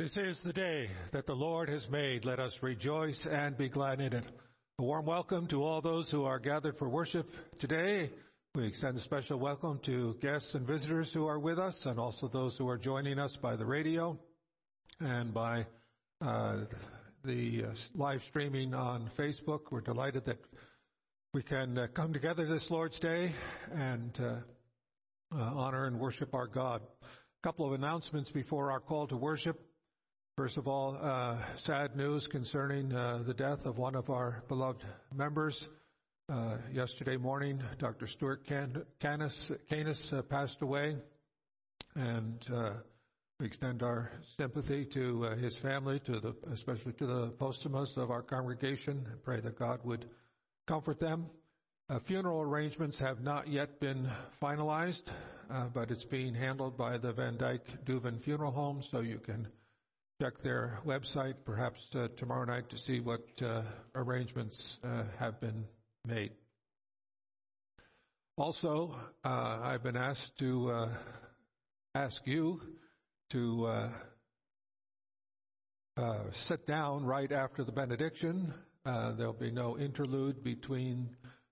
This is the day that the Lord has made. Let us rejoice and be glad in it. A warm welcome to all those who are gathered for worship today. We extend a special welcome to guests and visitors who are with us, and also those who are joining us by the radio and by uh, the uh, live streaming on Facebook. We're delighted that we can uh, come together this Lord's Day and uh, uh, honor and worship our God. A couple of announcements before our call to worship. First of all, uh, sad news concerning uh, the death of one of our beloved members. Uh, yesterday morning, Dr. Stuart Can- Canis, Canis uh, passed away, and uh, we extend our sympathy to uh, his family, to the, especially to the Postemas of our congregation. Pray that God would comfort them. funeral arrangements have not yet been finalized, but it's being handled by the Van Dyke Duvin Funeral Home, so you can check their website perhaps uh, tomorrow night to see what uh, arrangements uh, have been made. Also, uh, I've been asked to uh, ask you to uh, sit down right after the benediction. there'll be no interlude between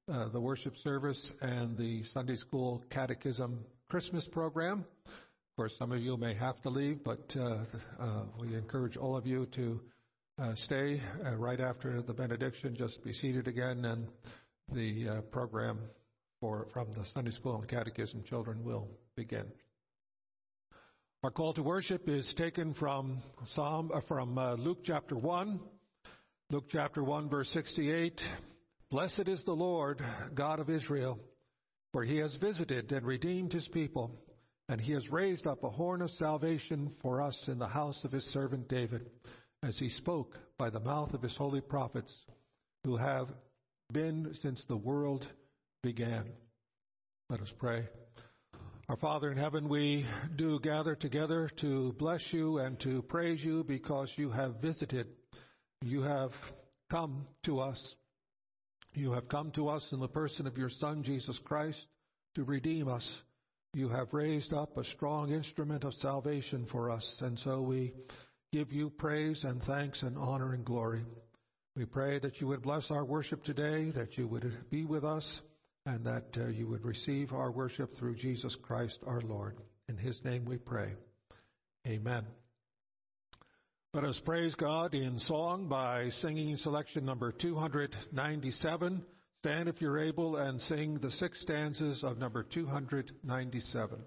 the worship service and the Sunday school catechism Christmas program course, some of you may have to leave, but uh, uh, we encourage all of you to uh, stay uh, right after the benediction. Just be seated again, and the uh, program for from the Sunday School and Catechism children will begin. Our call to worship is taken from Psalm uh, from Luke chapter one. Luke chapter 1 verse 68. Blessed is the Lord, God of Israel, for he has visited and redeemed his people and he has raised up a horn of salvation for us in the house of his servant David, as he spoke by the mouth of his holy prophets, who have been since the world began. Let us pray. Our Father in heaven, we do gather together to bless you and to praise you because you have visited. You have come to us. You have come to us in the person of your Son, Jesus Christ, to redeem us you have raised up a strong instrument of salvation for us, and so we give you praise and thanks and honor and glory. We pray that you would bless our worship today, that you would be with us, and that uh, you would receive our worship through Jesus Christ our Lord. In his name we pray. Amen. Let us praise God in song by singing selection number 297. Stand if you're able and sing the six stanzas of number 297.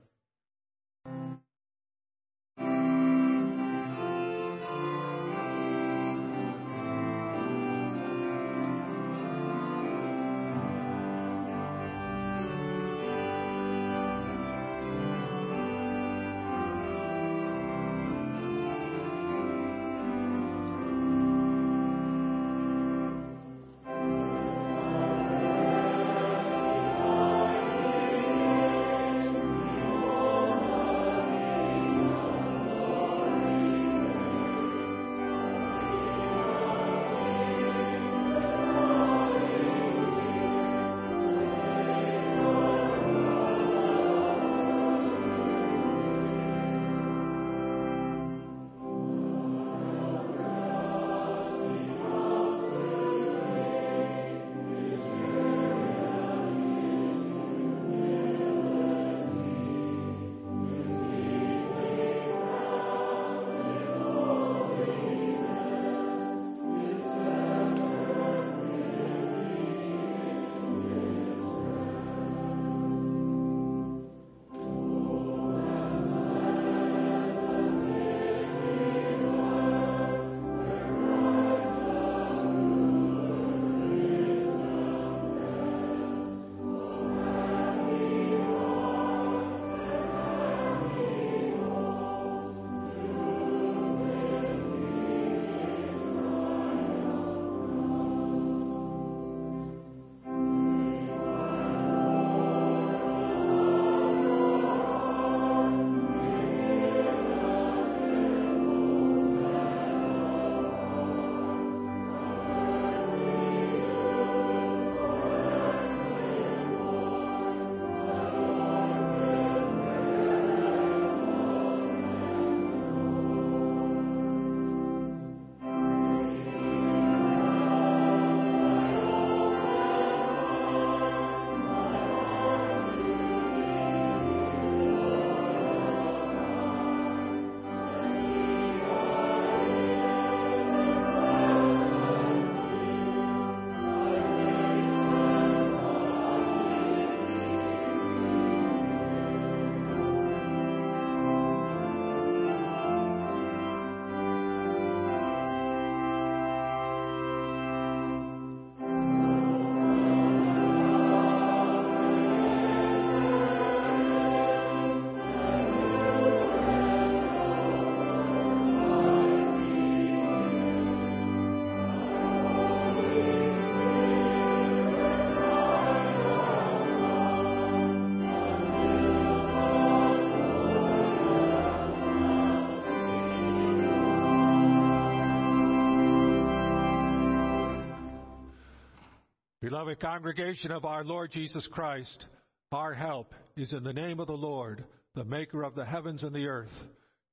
Beloved congregation of our Lord Jesus Christ, our help is in the name of the Lord, the maker of the heavens and the earth.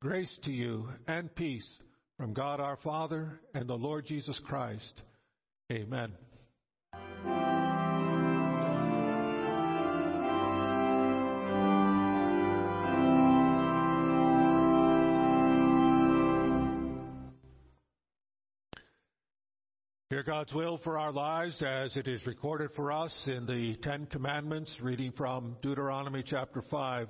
Grace to you and peace from God our Father and the Lord Jesus Christ. Amen. God's will for our lives as it is recorded for us in the Ten Commandments, reading from Deuteronomy chapter 5.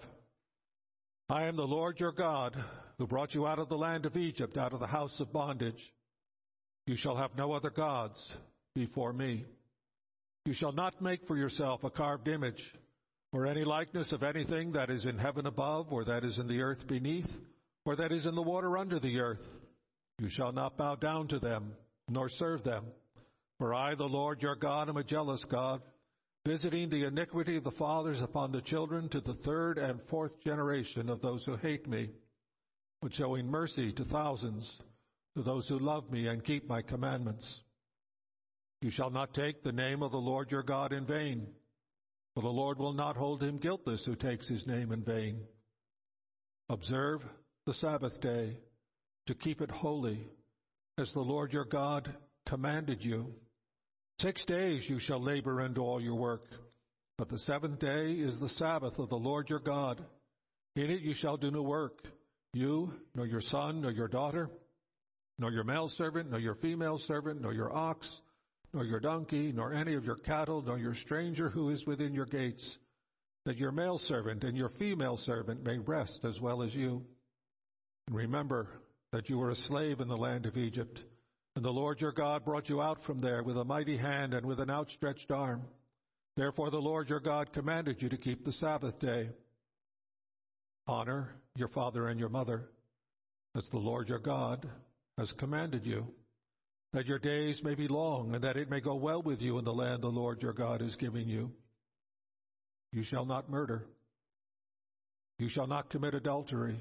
I am the Lord your God, who brought you out of the land of Egypt, out of the house of bondage. You shall have no other gods before me. You shall not make for yourself a carved image, or any likeness of anything that is in heaven above, or that is in the earth beneath, or that is in the water under the earth. You shall not bow down to them nor serve them. For I, the Lord your God, am a jealous God, visiting the iniquity of the fathers upon the children to the third and fourth generation of those who hate me, but showing mercy to thousands, to those who love me and keep my commandments. You shall not take the name of the Lord your God in vain, for the Lord will not hold him guiltless who takes his name in vain. Observe the Sabbath day to keep it holy as the Lord your God commanded you. Six days you shall labor and do all your work, but the seventh day is the Sabbath of the Lord your God. In it you shall do no work, you, nor your son, nor your daughter, nor your male servant, nor your female servant, nor your ox, nor your donkey, nor any of your cattle, nor your stranger who is within your gates, that your male servant and your female servant may rest as well as you. And remember, that you were a slave in the land of Egypt, and the Lord your God brought you out from there with a mighty hand and with an outstretched arm. Therefore the Lord your God commanded you to keep the Sabbath day. Honor your father and your mother, as the Lord your God has commanded you, that your days may be long, and that it may go well with you in the land the Lord your God is giving you. You shall not murder. You shall not commit adultery.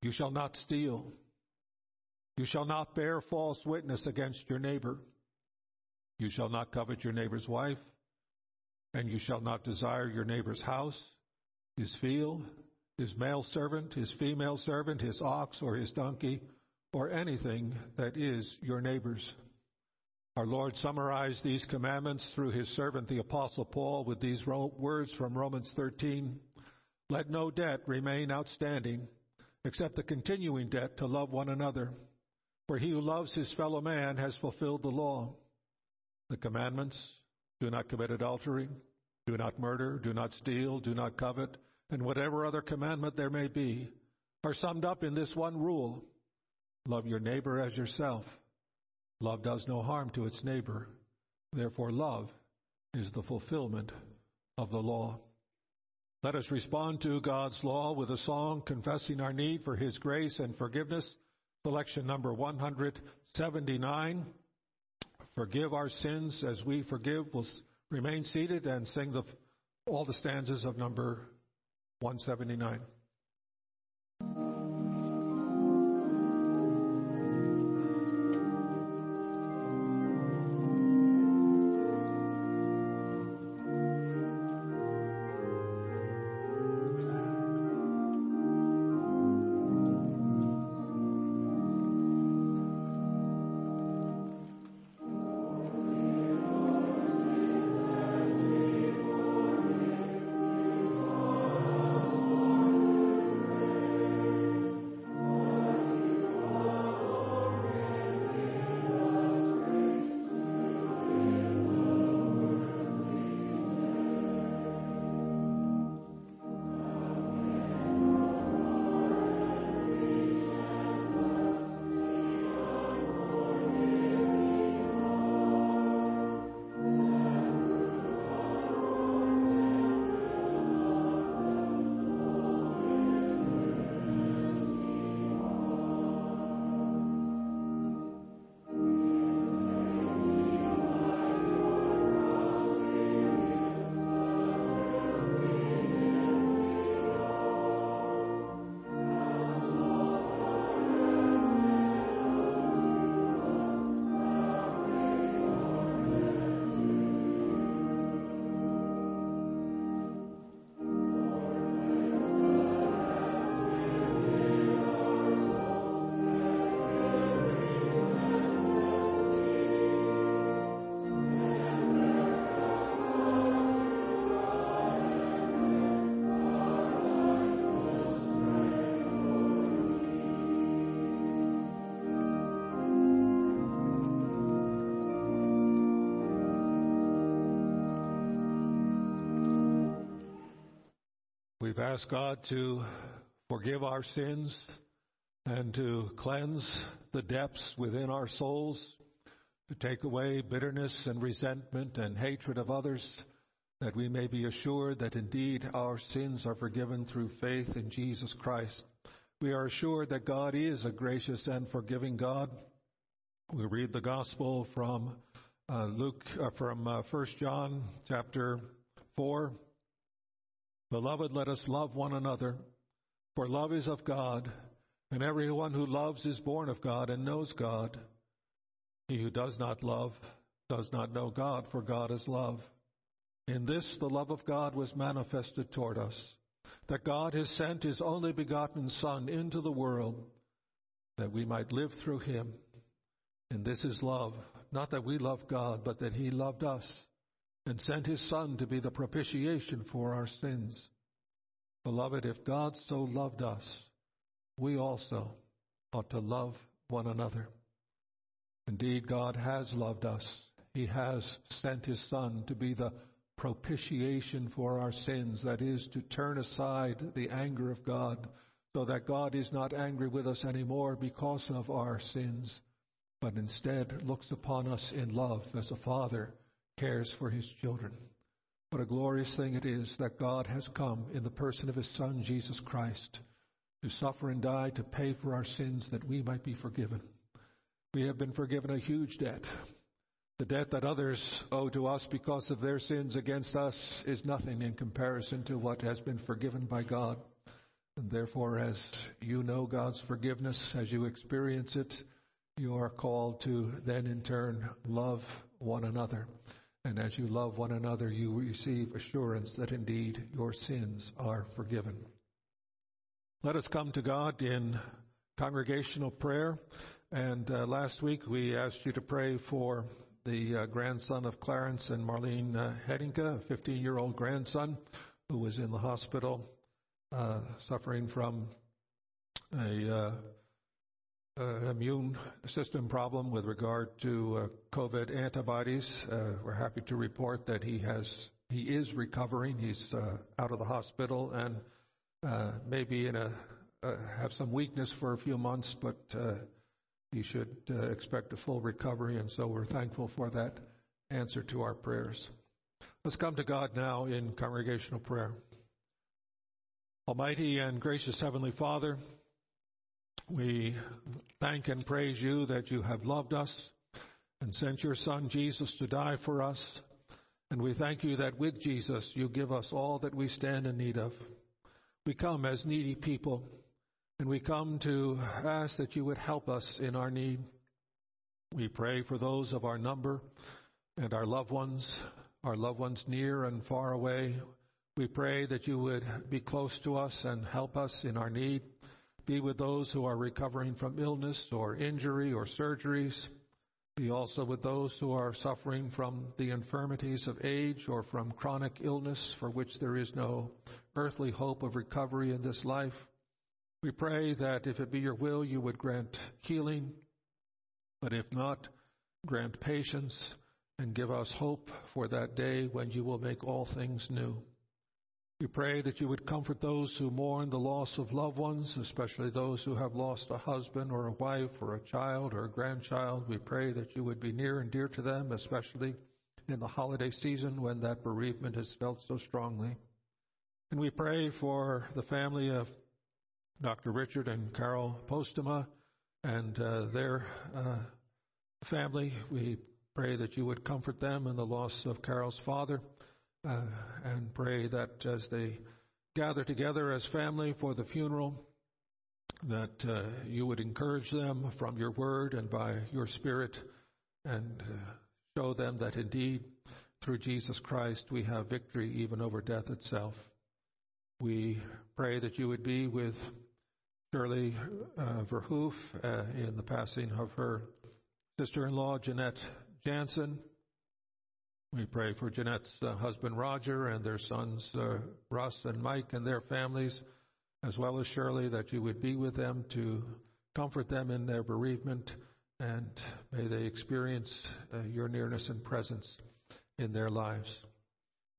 You shall not steal. You shall not bear false witness against your neighbor. You shall not covet your neighbor's wife. And you shall not desire your neighbor's house, his field, his male servant, his female servant, his ox, or his donkey, or anything that is your neighbor's. Our Lord summarized these commandments through his servant the Apostle Paul with these words from Romans 13 Let no debt remain outstanding except the continuing debt to love one another. For he who loves his fellow man has fulfilled the law. The commandments do not commit adultery, do not murder, do not steal, do not covet, and whatever other commandment there may be are summed up in this one rule love your neighbor as yourself. Love does no harm to its neighbor. Therefore, love is the fulfillment of the law. Let us respond to God's law with a song confessing our need for His grace and forgiveness. Selection number 179. Forgive our sins as we forgive. We'll remain seated and sing the, all the stanzas of number 179. Ask God to forgive our sins and to cleanse the depths within our souls, to take away bitterness and resentment and hatred of others, that we may be assured that indeed our sins are forgiven through faith in Jesus Christ. We are assured that God is a gracious and forgiving God. We read the gospel from uh, Luke, uh, from uh, 1 John chapter 4. Beloved, let us love one another, for love is of God, and everyone who loves is born of God and knows God. He who does not love does not know God, for God is love. In this the love of God was manifested toward us, that God has sent his only begotten Son into the world, that we might live through him. And this is love, not that we love God, but that he loved us and sent his Son to be the propitiation for our sins. Beloved, if God so loved us, we also ought to love one another. Indeed, God has loved us. He has sent his Son to be the propitiation for our sins, that is, to turn aside the anger of God, so that God is not angry with us anymore because of our sins, but instead looks upon us in love as a father cares for his children. What a glorious thing it is that God has come in the person of his Son, Jesus Christ, to suffer and die to pay for our sins that we might be forgiven. We have been forgiven a huge debt. The debt that others owe to us because of their sins against us is nothing in comparison to what has been forgiven by God. And therefore, as you know God's forgiveness, as you experience it, you are called to then in turn love one another. And as you love one another, you receive assurance that indeed your sins are forgiven. Let us come to God in congregational prayer. And uh, last week we asked you to pray for the uh, grandson of Clarence and Marlene uh, Hettinga, a 15 year old grandson who was in the hospital uh, suffering from a uh, immune system problem with regard to uh, COVID antibodies. Uh, we're happy to report that he has he is recovering. He's uh, out of the hospital and uh, maybe in a uh, have some weakness for a few months, but he should expect a full recovery. And so we're thankful for that answer to our prayers. Let's come to God now in congregational prayer. Almighty and gracious Heavenly Father. We thank and praise you that you have loved us and sent your Son Jesus to die for us. And we thank you that with Jesus you give us all that we stand in need of. We come as needy people, and we come to ask that you would help us in our need. We pray for those of our number and our loved ones, our loved ones near and far away. We pray that you would be close to us and help us in our need. Be with those who are recovering from illness or injury or surgeries. Be also with those who are suffering from the infirmities of age or from chronic illness for which there is no earthly hope of recovery in this life. We pray that if it be your will, you would grant healing, but if not, grant patience and give us hope for that day when you will make all things new. We pray that you would comfort those who mourn the loss of loved ones, especially those who have lost a husband or a wife or a child or a grandchild. We pray that you would be near and dear to them, especially in the holiday season when that bereavement is felt so strongly. And we pray for the family of Dr. Richard and Carol Postema and uh, their uh, family. We pray that you would comfort them in the loss of Carol's father uh, and pray that as they gather together as family for the funeral, that uh, you would encourage them from your word and by your spirit and uh, show them that indeed through Jesus Christ we have victory even over death itself. We pray that you would be with Shirley uh, Verhoof uh, in the passing of her sister in law, Jeanette Jansen. We pray for Jeanette's uh, husband Roger and their sons uh, Russ and Mike and their families, as well as Shirley, that you would be with them to comfort them in their bereavement, and may they experience uh, your nearness and presence in their lives.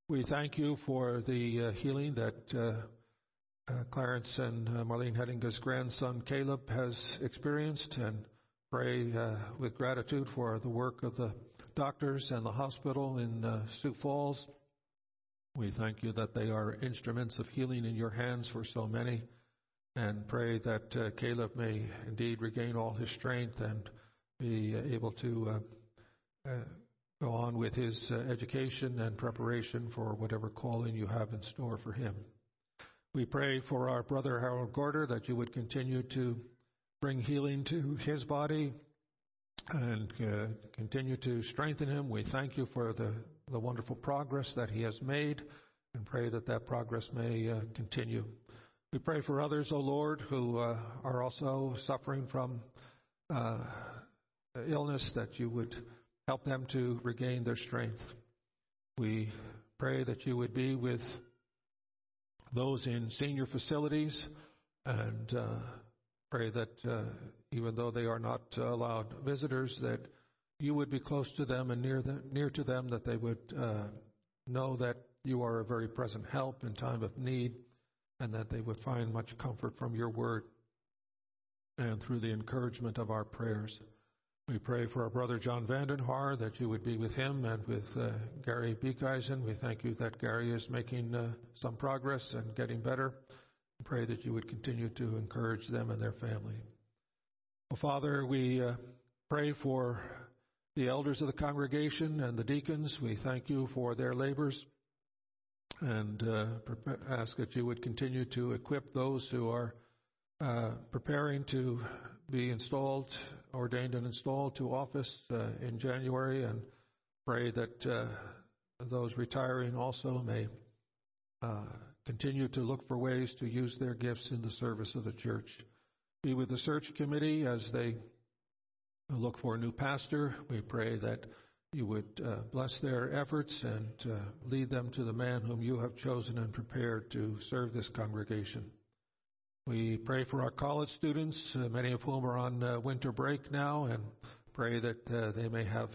We thank you for the uh, healing that uh, uh, Clarence and Marlene Hettinga's grandson Caleb has experienced, and pray with gratitude for the work of the doctors and the hospital in uh, Sioux Falls. We thank you that they are instruments of healing in your hands for so many, and pray that uh, Caleb may indeed regain all his strength and be able to uh, go on with his education and preparation for whatever calling you have in store for him. We pray for our brother Harold Gorder that you would continue to bring healing to his body and uh, continue to strengthen him. We thank you for the, the wonderful progress that he has made and pray that that progress may uh, continue. We pray for others, O oh Lord, who uh, are also suffering from uh, illness, that you would help them to regain their strength. We pray that you would be with those in senior facilities and uh, pray that uh, even though they are not allowed visitors, that you would be close to them and near, the, near to them, that they would uh, know that you are a very present help in time of need, and that they would find much comfort from your word and through the encouragement of our prayers. We pray for our brother John Vandenhar that you would be with him and with uh, Gary Beekeisen. We thank you that Gary is making uh, some progress and getting better. We pray that you would continue to encourage them and their family. Well, Father, we uh, pray for the elders of the congregation and the deacons. We thank you for their labors and uh, ask that you would continue to equip those who are uh, preparing to be installed, ordained and installed to office uh, in January, and pray that uh, those retiring also may uh, continue to look for ways to use their gifts in the service of the church. Be with the search committee as they look for a new pastor. We pray that you would uh, bless their efforts and uh, lead them to the man whom you have chosen and prepared to serve this congregation. We pray for our college students, uh, many of whom are on uh, winter break now, and pray that uh, they may have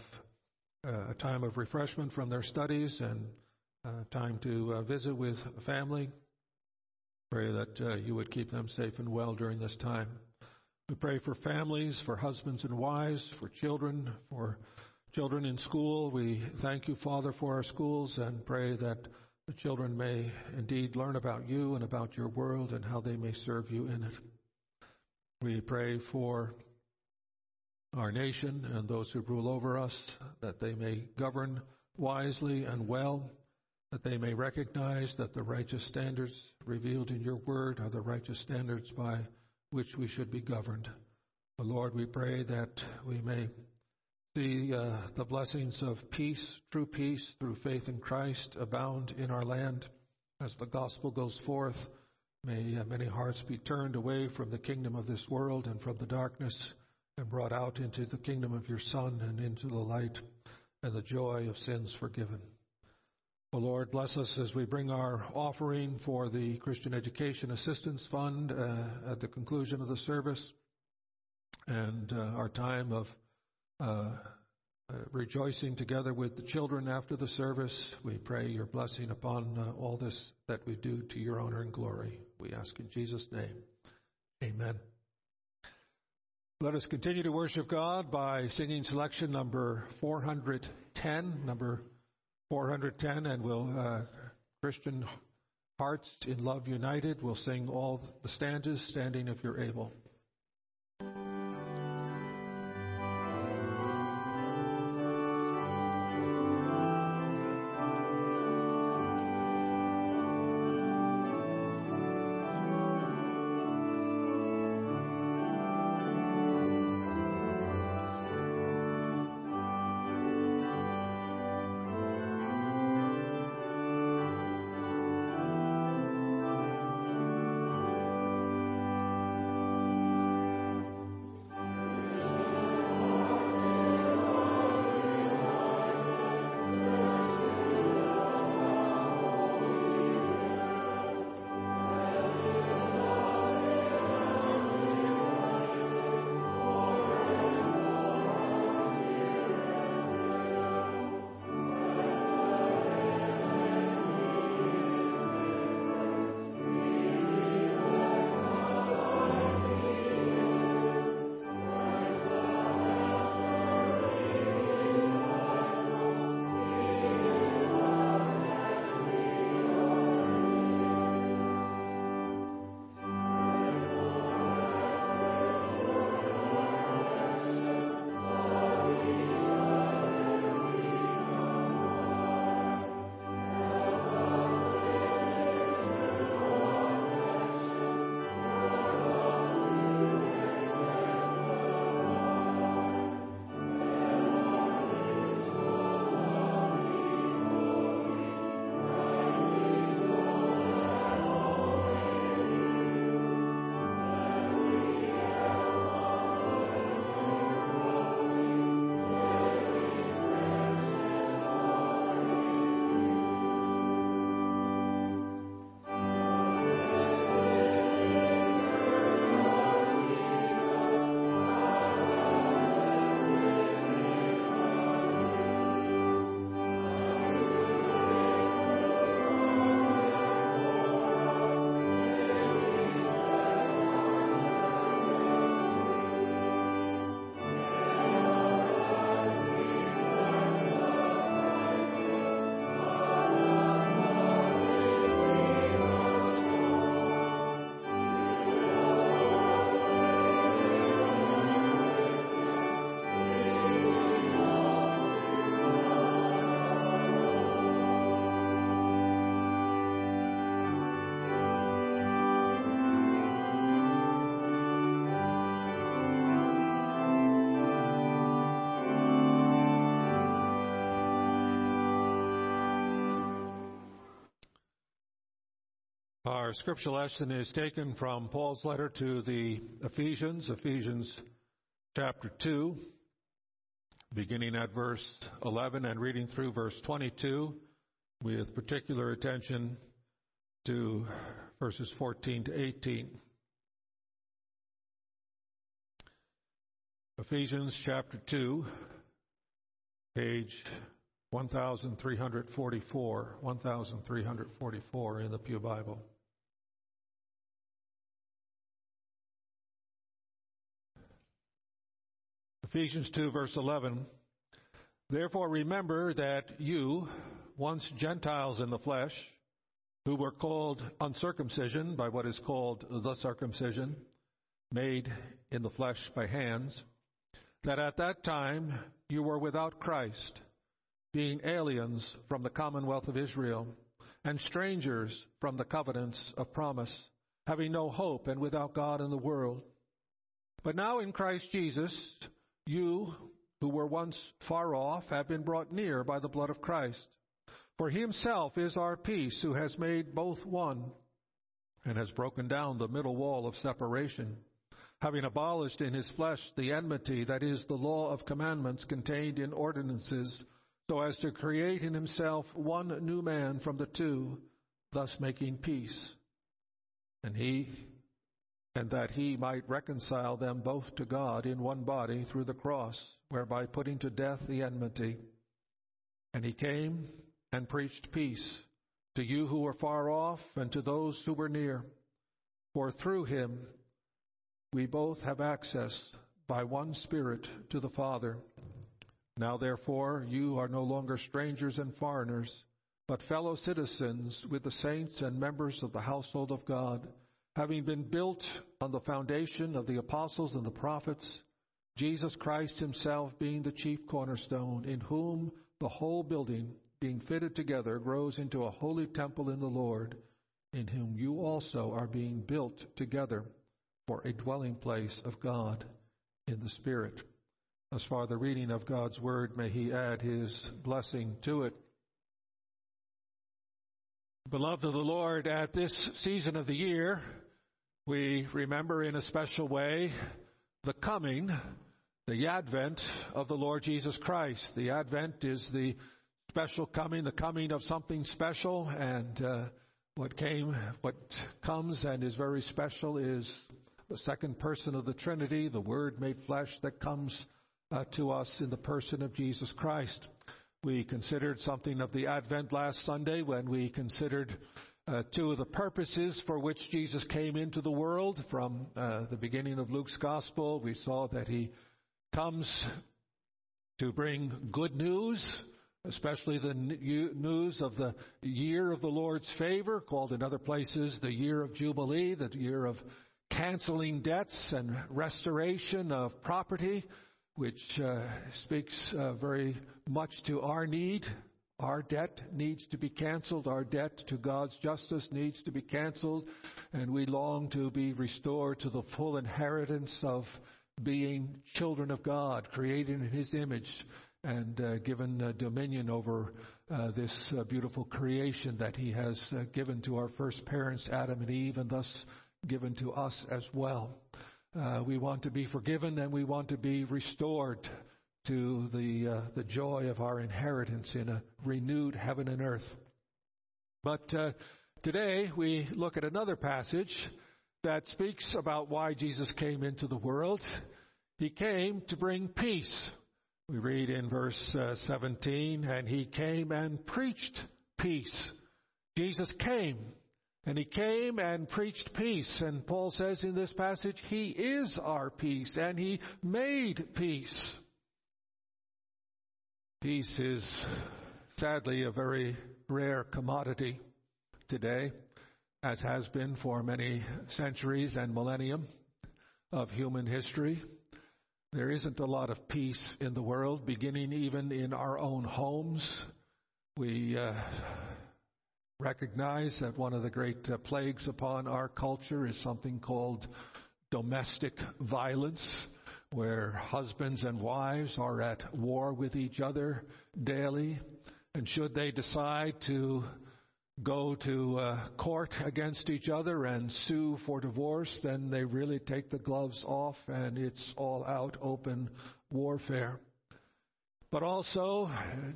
uh, a time of refreshment from their studies and time to visit with family. Pray that uh, you would keep them safe and well during this time. We pray for families, for husbands and wives, for children, for children in school. We thank you, Father, for our schools and pray that the children may indeed learn about you and about your world and how they may serve you in it. We pray for our nation and those who rule over us that they may govern wisely and well, that they may recognize that the righteous standards revealed in your word are the righteous standards by which we should be governed. Lord, we pray that we may see uh, the blessings of peace, true peace through faith in Christ abound in our land as the gospel goes forth. May uh, many hearts be turned away from the kingdom of this world and from the darkness and brought out into the kingdom of your Son and into the light and the joy of sins forgiven. O Lord, bless us as we bring our offering for the Christian Education Assistance Fund uh, at the conclusion of the service and uh, our time of uh, uh, rejoicing together with the children after the service. We pray your blessing upon uh, all this that we do to your honor and glory. We ask in Jesus' name. Amen. Let us continue to worship God by singing selection number 410, number 410, and we'll, uh, Christian Hearts in Love United, we'll sing all the stanzas, standing if you're able. Our scripture lesson is taken from Paul's letter to the Ephesians, Ephesians chapter 2, beginning at verse 11 and reading through verse 22, with particular attention to verses 14 to 18. Ephesians chapter 2, page 1344, 1344 in the Pew Bible. Ephesians 2, verse 11. Therefore, remember that you, once Gentiles in the flesh, who were called uncircumcision by what is called the circumcision, made in the flesh by hands, that at that time you were without Christ, being aliens from the commonwealth of Israel, and strangers from the covenants of promise, having no hope and without God in the world. But now in Christ Jesus, you who were once far off have been brought near by the blood of Christ. For he himself is our peace, who has made both one, and has broken down the middle wall of separation, having abolished in his flesh the enmity, that is, the law of commandments contained in ordinances, so as to create in himself one new man from the two, thus making peace. And he and that he might reconcile them both to God in one body through the cross, whereby putting to death the enmity. And he came and preached peace to you who were far off and to those who were near. For through him we both have access by one Spirit to the Father. Now therefore you are no longer strangers and foreigners, but fellow citizens with the saints and members of the household of God having been built on the foundation of the apostles and the prophets, Jesus Christ himself being the chief cornerstone, in whom the whole building, being fitted together, grows into a holy temple in the Lord, in whom you also are being built together for a dwelling place of God in the Spirit. As far the reading of God's word, may he add his blessing to it. Beloved of the Lord, at this season of the year, we remember in a special way the coming, the advent of the Lord Jesus Christ. The advent is the special coming, the coming of something special, and uh, what came, what comes and is very special is the second person of the Trinity, the Word made flesh that comes uh, to us in the person of Jesus Christ. We considered something of the Advent last Sunday when we considered uh, two of the purposes for which Jesus came into the world. From uh, the beginning of Luke's Gospel, we saw that he comes to bring good news, especially the news of the year of the Lord's favor, called in other places the year of Jubilee, the year of canceling debts and restoration of property which uh, speaks uh, very much to our need. Our debt needs to be canceled. Our debt to God's justice needs to be canceled. And we long to be restored to the full inheritance of being children of God, created in His image and uh, given uh, dominion over uh, this uh, beautiful creation that He has given to our first parents, Adam and Eve, and thus given to us as well. Uh, we want to be forgiven and we want to be restored to the, uh, the joy of our inheritance in a renewed heaven and earth. But uh, today we look at another passage that speaks about why Jesus came into the world. He came to bring peace. We read in verse uh, 17, and he came and preached peace. Jesus came and he came and preached peace. And Paul says in this passage, He is our peace, and He made peace. Peace is sadly a very rare commodity today, as has been for many centuries and millennium of human history. There isn't a lot of peace in the world, beginning even in our own homes. We uh, recognize that one of the great uh, plagues upon our culture is something called domestic violence, where husbands and wives are at war with each other daily. And should they decide to go to uh, court against each other and sue for divorce, then they really take the gloves off and it's all out open warfare. But also,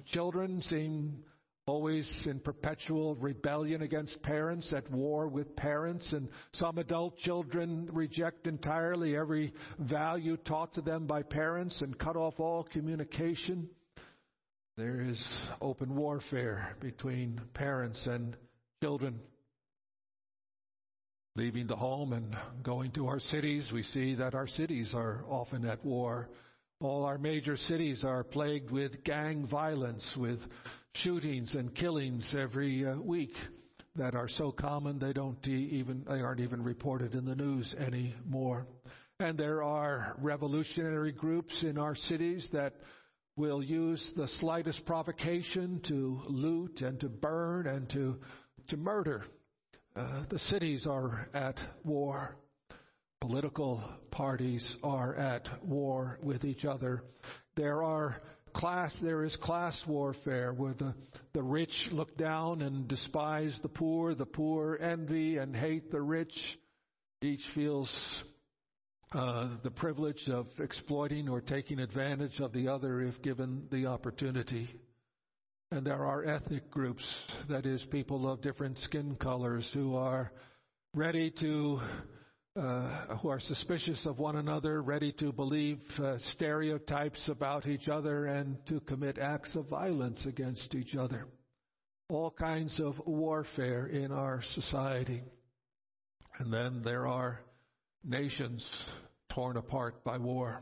children seem always in perpetual rebellion against parents, at war with parents, and some adult children reject entirely every value taught to them by parents and cut off all communication. There is open warfare between parents and children. Leaving the home and going to our cities, we see that our cities are often at war. All our major cities are plagued with gang violence, with shootings and killings every uh, week that are so common they don't even they aren't even reported in the news anymore. And there are revolutionary groups in our cities that will use the slightest provocation to loot and to burn and to to murder. Uh, the cities are at war. Political parties are at war with each other. There are class, there is class warfare where the, the rich look down and despise the poor, the poor envy and hate the rich. Each feels uh, the privilege of exploiting or taking advantage of the other if given the opportunity. And there are ethnic groups, that is, people of different skin colors who are ready to uh, who are suspicious of one another, ready to believe uh, stereotypes about each other, and to commit acts of violence against each other. All kinds of warfare in our society. And then there are nations torn apart by war.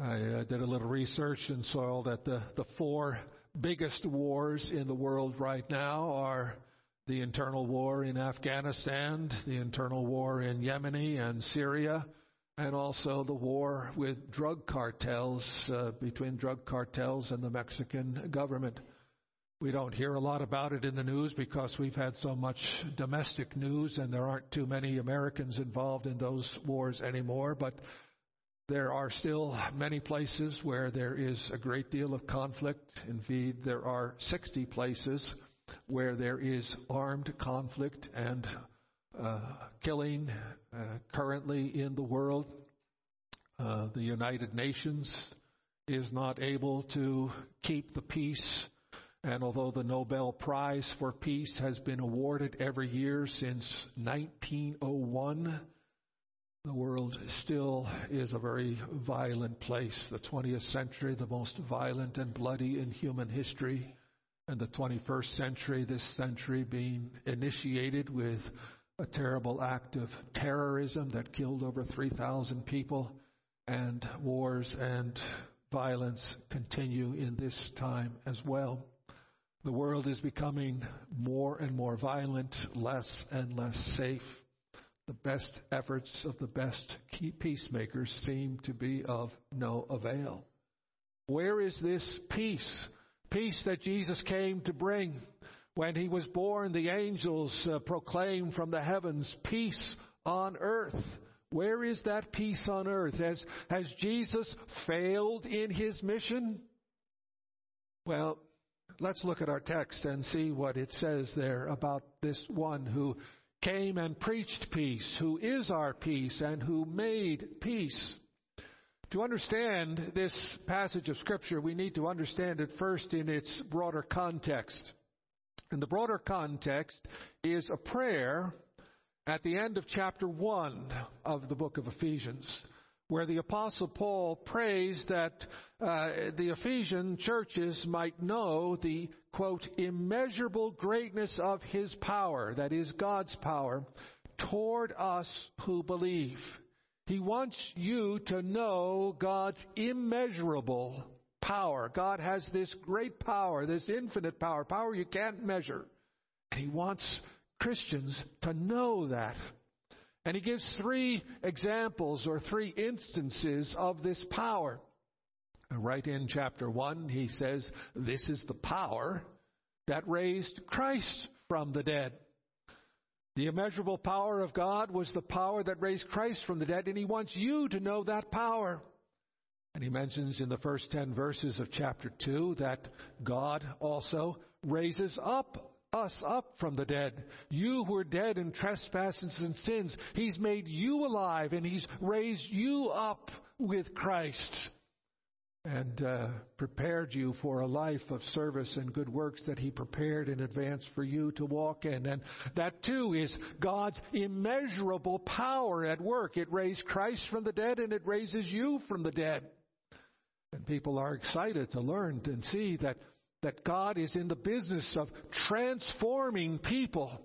I uh, did a little research and saw that the, the four biggest wars in the world right now are the internal war in Afghanistan, the internal war in Yemen and Syria, and also the war with drug cartels, uh, between drug cartels and the Mexican government. We don't hear a lot about it in the news because we've had so much domestic news and there aren't too many Americans involved in those wars anymore, but there are still many places where there is a great deal of conflict. Indeed, there are 60 places where there is armed conflict and uh, killing uh, currently in the world. Uh, the United Nations is not able to keep the peace. And although the Nobel Prize for Peace has been awarded every year since 1901, the world still is a very violent place. The 20th century, the most violent and bloody in human history and the 21st century, this century being initiated with a terrible act of terrorism that killed over 3,000 people, and wars and violence continue in this time as well. The world is becoming more and more violent, less and less safe. The best efforts of the best peacemakers seem to be of no avail. Where is this peace peace that Jesus came to bring. When he was born, the angels uh, proclaimed from the heavens, peace on earth. Where is that peace on earth? Has, has Jesus failed in his mission? Well, let's look at our text and see what it says there about this one who came and preached peace, who is our peace, and who made peace. To understand this passage of Scripture, we need to understand it first in its broader context. And the broader context is a prayer at the end of chapter 1 of the book of Ephesians, where the Apostle Paul prays that uh, the Ephesian churches might know the, quote, immeasurable greatness of his power, that is God's power, toward us who believe. He wants you to know God's immeasurable power. God has this great power, this infinite power, power you can't measure. And He wants Christians to know that. And He gives three examples or three instances of this power. Right in chapter 1, He says, This is the power that raised Christ from the dead. The immeasurable power of God was the power that raised Christ from the dead, and He wants you to know that power. And He mentions in the first 10 verses of chapter 2 that God also raises up us up from the dead. You who were dead in trespasses and sins, He's made you alive and He's raised you up with Christ and uh, prepared you for a life of service and good works that He prepared in advance for you to walk in. And that too is God's immeasurable power at work. It raised Christ from the dead and it raises you from the dead. And people are excited to learn and see that, that God is in the business of transforming people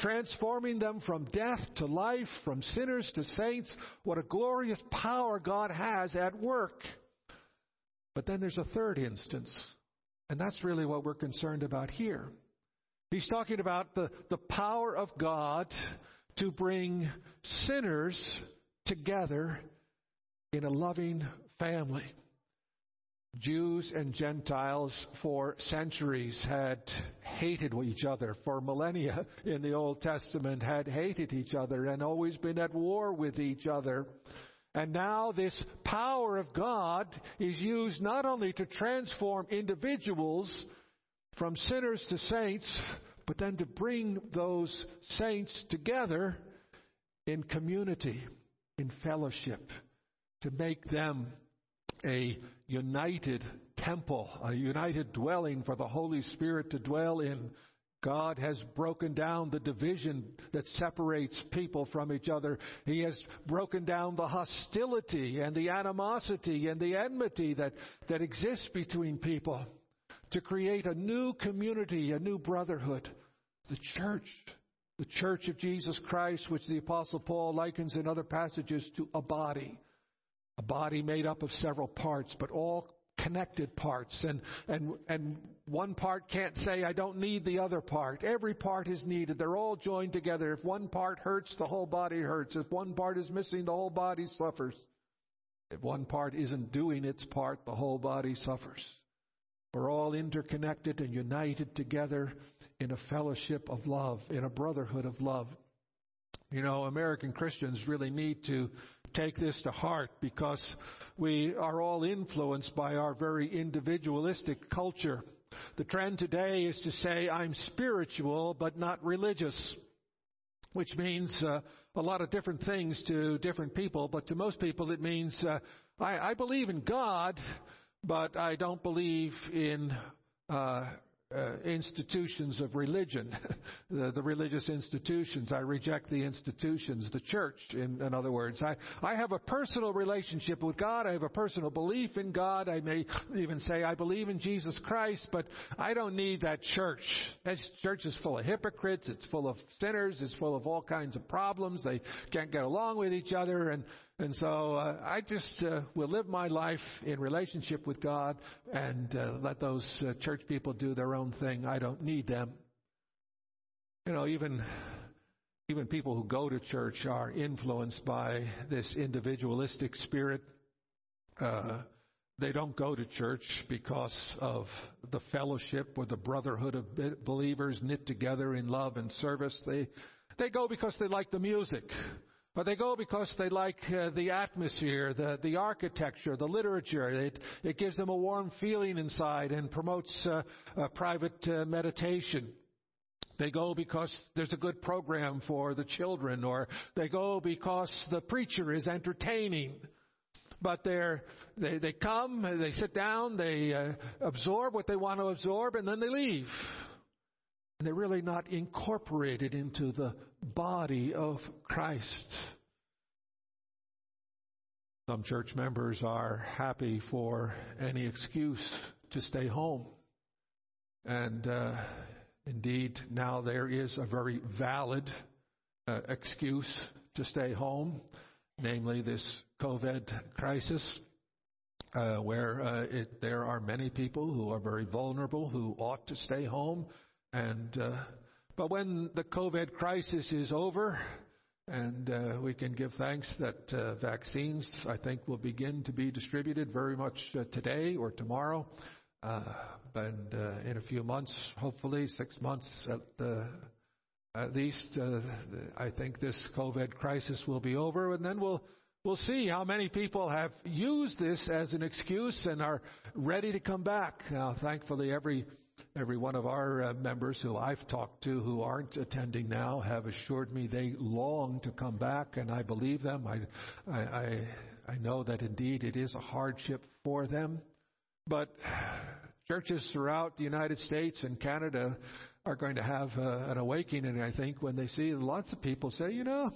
transforming them from death to life, from sinners to saints. What a glorious power God has at work. But then there's a third instance, and that's really what we're concerned about here. He's talking about the, the power of God to bring sinners together in a loving family. Jews and Gentiles for centuries had hated each other. For millennia in the Old Testament had hated each other and always been at war with each other. And now this power of God is used not only to transform individuals from sinners to saints, but then to bring those saints together in community, in fellowship, to make them a united temple, a united dwelling for the Holy Spirit to dwell in God has broken down the division that separates people from each other. He has broken down the hostility and the animosity and the enmity that, that exists between people to create a new community, a new brotherhood. The church, the church of Jesus Christ, which the apostle Paul likens in other passages to a body. A body made up of several parts, but all connected parts and, and, and one part can't say, I don't need the other part. Every part is needed. They're all joined together. If one part hurts, the whole body hurts. If one part is missing, the whole body suffers. If one part isn't doing its part, the whole body suffers. We're all interconnected and united together in a fellowship of love, in a brotherhood of love. You know, American Christians really need to take this to heart because we are all influenced by our very individualistic culture. The trend today is to say, I'm spiritual but not religious, which means uh, a lot of different things to different people, but to most people it means uh, I, I, believe in God, but I don't believe in uh, uh, institutions of religion, the, the, religious institutions. I reject the institutions, the church, in, in, other words. I, I have a personal relationship with God. I have a personal belief in God. I may even say I believe in Jesus Christ, but I don't need that church. That church is full of hypocrites. It's full of sinners. It's full of all kinds of problems. They can't get along with each other. And and so uh, I just uh, will live my life in relationship with God and uh, let those uh, church people do their own thing. I don't need them. You know, even even people who go to church are influenced by this individualistic spirit. Uh, they don't go to church because of the fellowship or the brotherhood of believers knit together in love and service. They they go because they like the music but they go because they like uh, the atmosphere, the, the architecture, the literature. It, it gives them a warm feeling inside and promotes uh, private uh, meditation. They go because there's a good program for the children, or they go because the preacher is entertaining. But they're, they, they come, they sit down, they uh, absorb what they want to absorb, and then they leave. And they're really not incorporated into the body of Christ. Some church members are happy for any excuse to stay home. And uh, indeed, now there is a very valid uh, excuse to stay home, namely this COVID crisis. Uh, where uh, it, there are many people who are very vulnerable who ought to stay home and uh, but when the COVID crisis is over, and uh, we can give thanks that uh, vaccines, I think, will begin to be distributed very much uh, today or tomorrow. Uh, and uh, in a few months, hopefully six months at, the, at least, uh, I think this COVID crisis will be over, and then we'll we'll see how many people have used this as an excuse and are ready to come back. Now, thankfully, every every one of our uh, members who I've talked to who aren't attending now have assured me they long to come back, and I believe them. I, I, I, know that indeed it is a hardship for them. But churches throughout the United States and Canada are going to have uh, an awakening, I think, when they see lots of people say, you know,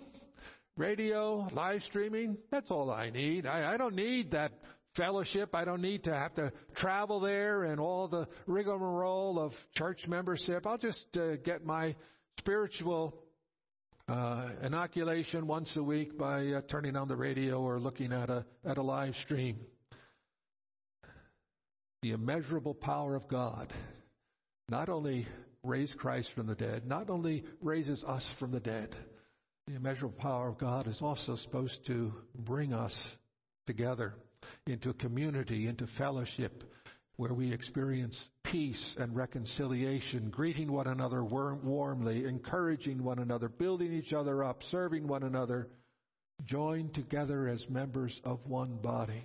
radio, live streaming, that's all I need. I, I don't need that fellowship. I don't need to have to travel there and all the rigmarole of church membership. I'll just uh, get my spiritual uh, inoculation once a week by uh, turning on the radio or looking at a at a live stream. The immeasurable power of God not only raised Christ from the dead, not only raises us from the dead. The immeasurable power of God is also supposed to bring us together into community, into fellowship, where we experience peace and reconciliation, greeting one another warmly, encouraging one another, building each other up, serving one another, joined together as members of one body.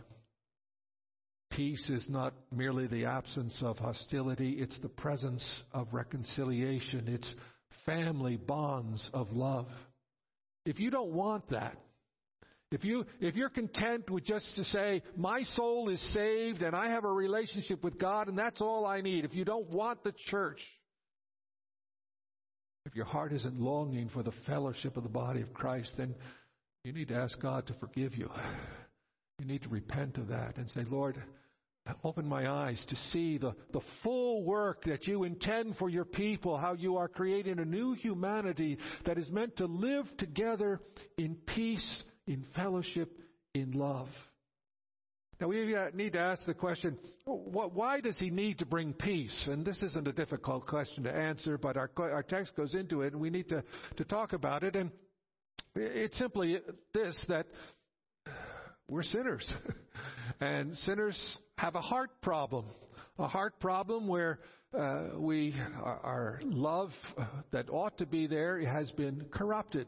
Peace is not merely the absence of hostility, it's the presence of reconciliation. It's family bonds of love. If you don't want that, if you if you're content with just to say my soul is saved and I have a relationship with God and that's all I need, if you don't want the church, if your heart isn't longing for the fellowship of the body of Christ, then you need to ask God to forgive you. You need to repent of that and say, Lord, open my eyes to see the, the full work that you intend for your people, how you are creating a new humanity that is meant to live together in peace in fellowship, in love. Now we need to ask the question, why does he need to bring peace? And this isn't a difficult question to answer, but our, our text goes into it and we need to, to talk about it. And it's simply this, that we're sinners. and sinners have a heart problem. A heart problem where uh, we, our, love that ought to be there has been corrupted.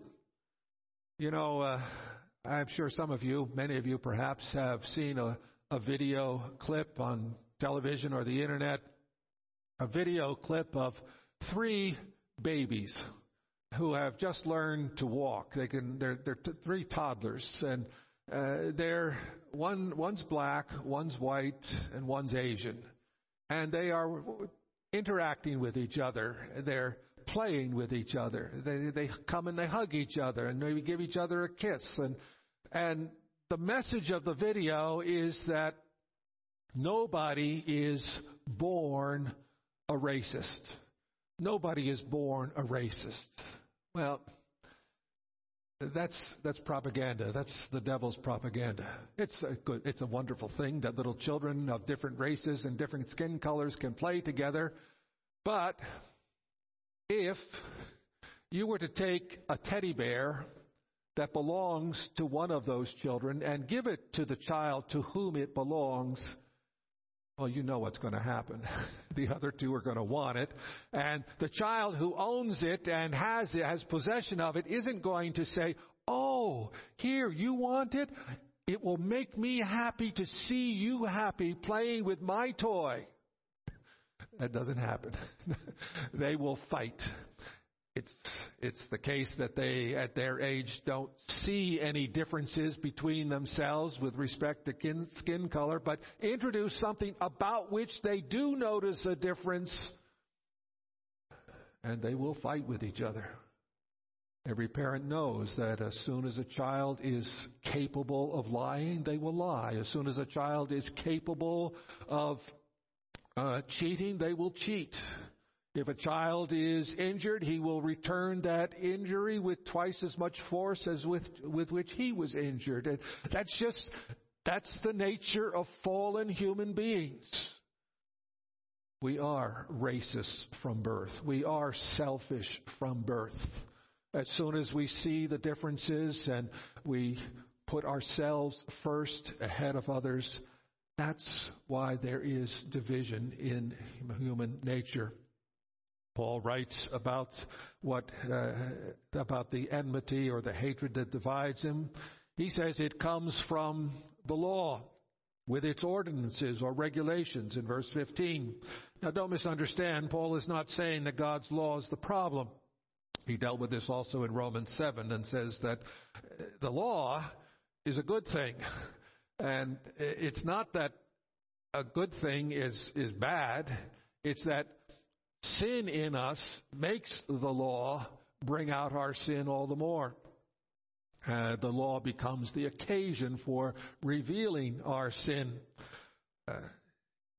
You know, uh, I'm sure some of you, many of you perhaps, have seen a, a video clip on television or the internet, a video clip of three babies who have just learned to walk. They can, they're, they're t- three toddlers, and uh, they're one, one's black, one's white, and one's Asian, and they are interacting with each other. They're playing with each other. They, they come and they hug each other and maybe give each other a kiss. And, and the message of the video is that nobody is born a racist. Nobody is born a racist. Well, that's that's propaganda. That's the devil's propaganda. It's a good, it's a wonderful thing that little children of different races and different skin colors can play together. But if you were to take a teddy bear that belongs to one of those children and give it to the child to whom it belongs, well, you know what's going to happen. the other two are going to want it. And the child who owns it and has it, has possession of it, isn't going to say, Oh, here, you want it? It will make me happy to see you happy playing with my toy. That doesn't happen. they will fight. It's, it's the case that they, at their age, don't see any differences between themselves with respect to kin, skin color, but introduce something about which they do notice a difference, and they will fight with each other. Every parent knows that as soon as a child is capable of lying, they will lie. As soon as a child is capable of uh, cheating, they will cheat. If a child is injured, he will return that injury with twice as much force as with, with which he was injured. And that's just, that's the nature of fallen human beings. We are racist from birth. We are selfish from birth. As soon as we see the differences and we put ourselves first ahead of others, that's why there is division in human nature. Paul writes about what uh, about the enmity or the hatred that divides him. He says it comes from the law. with its ordinances or regulations in verse 15. Now don't misunderstand, Paul is not saying that God's law is the problem. He dealt with this also in Romans 7 and says that the law is a good thing. And it's not that a good thing is, is bad, it's that sin in us makes the law bring out our sin all the more. Uh, the law becomes the occasion for revealing our sin uh,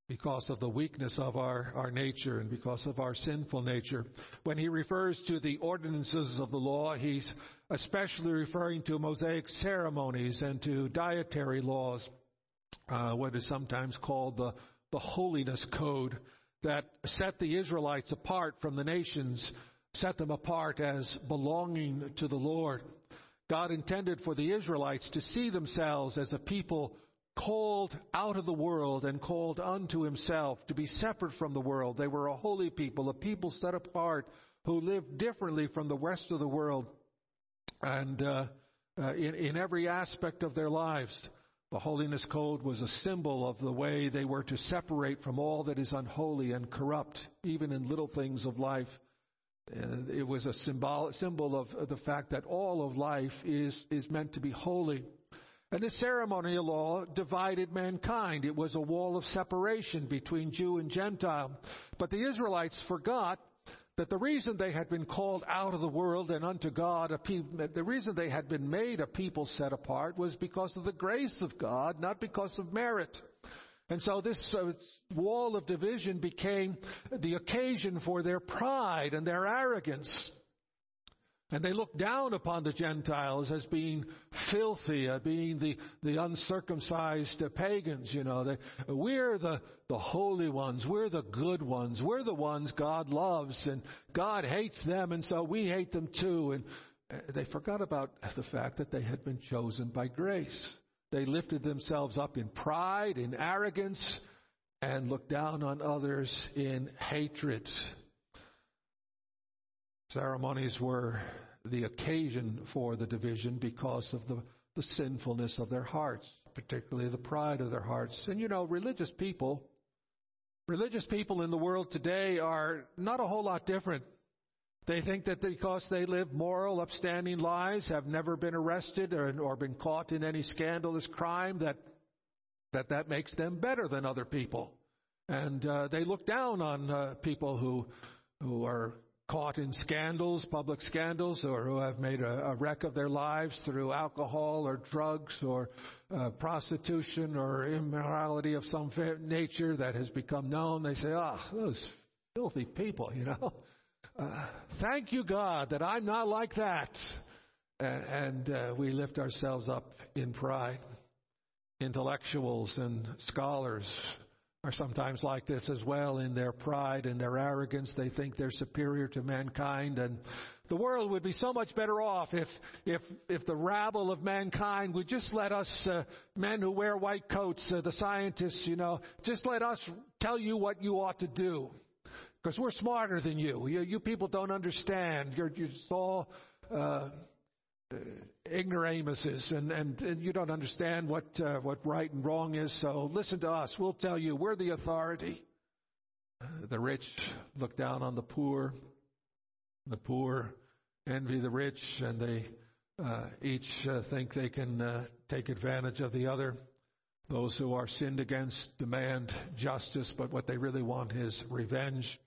because of the weakness of our, our nature and because of our sinful nature. When he refers to the ordinances of the law, he's especially referring to Mosaic ceremonies and to dietary laws, uh, what is sometimes called the, the holiness code that set the Israelites apart from the nations, set them apart as belonging to the Lord. God intended for the Israelites to see themselves as a people called out of the world and called unto himself, to be separate from the world. They were a holy people, a people set apart who lived differently from the rest of the world and uh, uh, in, in every aspect of their lives. The holiness code was a symbol of the way they were to separate from all that is unholy and corrupt, even in little things of life. It was a symbol, symbol of the fact that all of life is, is meant to be holy. And the ceremonial law divided mankind. It was a wall of separation between Jew and Gentile. But the Israelites forgot that the reason they had been called out of the world and unto God, the reason they had been made a people set apart was because of the grace of God, not because of merit. And so this uh, wall of division became the occasion for their pride and their arrogance. And they looked down upon the Gentiles as being filthy, uh, being the, the uncircumcised uh, pagans, you know. They, we're the, the holy ones. We're the good ones. We're the ones God loves and God hates them and so we hate them too. And uh, they forgot about the fact that they had been chosen by grace. They lifted themselves up in pride, in arrogance, and looked down on others in hatred. Ceremonies were the occasion for the division because of the, the sinfulness of their hearts, particularly the pride of their hearts. And you know, religious people, religious people in the world today are not a whole lot different they think that because they live moral, upstanding lives, have never been arrested or, or been caught in any scandalous crime, that that, that makes them better than other people. And uh, they look down on uh, people who who are caught in scandals, public scandals, or who have made a, a wreck of their lives through alcohol or drugs or uh, prostitution or immorality of some nature that has become known. They say, "Ah, oh, those filthy people," you know. Uh, thank you, God, that I'm not like that. And uh, we lift ourselves up in pride. Intellectuals and scholars are sometimes like this as well in their pride and their arrogance. They think they're superior to mankind and the world would be so much better off if, if, if the rabble of mankind would just let us, uh, men who wear white coats, uh, the scientists, you know, just let us tell you what you ought to do. Because we're smarter than you. you. You people don't understand. You're just all uh, ignoramuses, and, and, and, you don't understand what, uh, what right and wrong is. So listen to us. We'll tell you. We're the authority. The rich look down on the poor. The poor envy the rich, and they uh, each uh, think they can uh, take advantage of the other. Those who are sinned against demand justice, but what they really want is revenge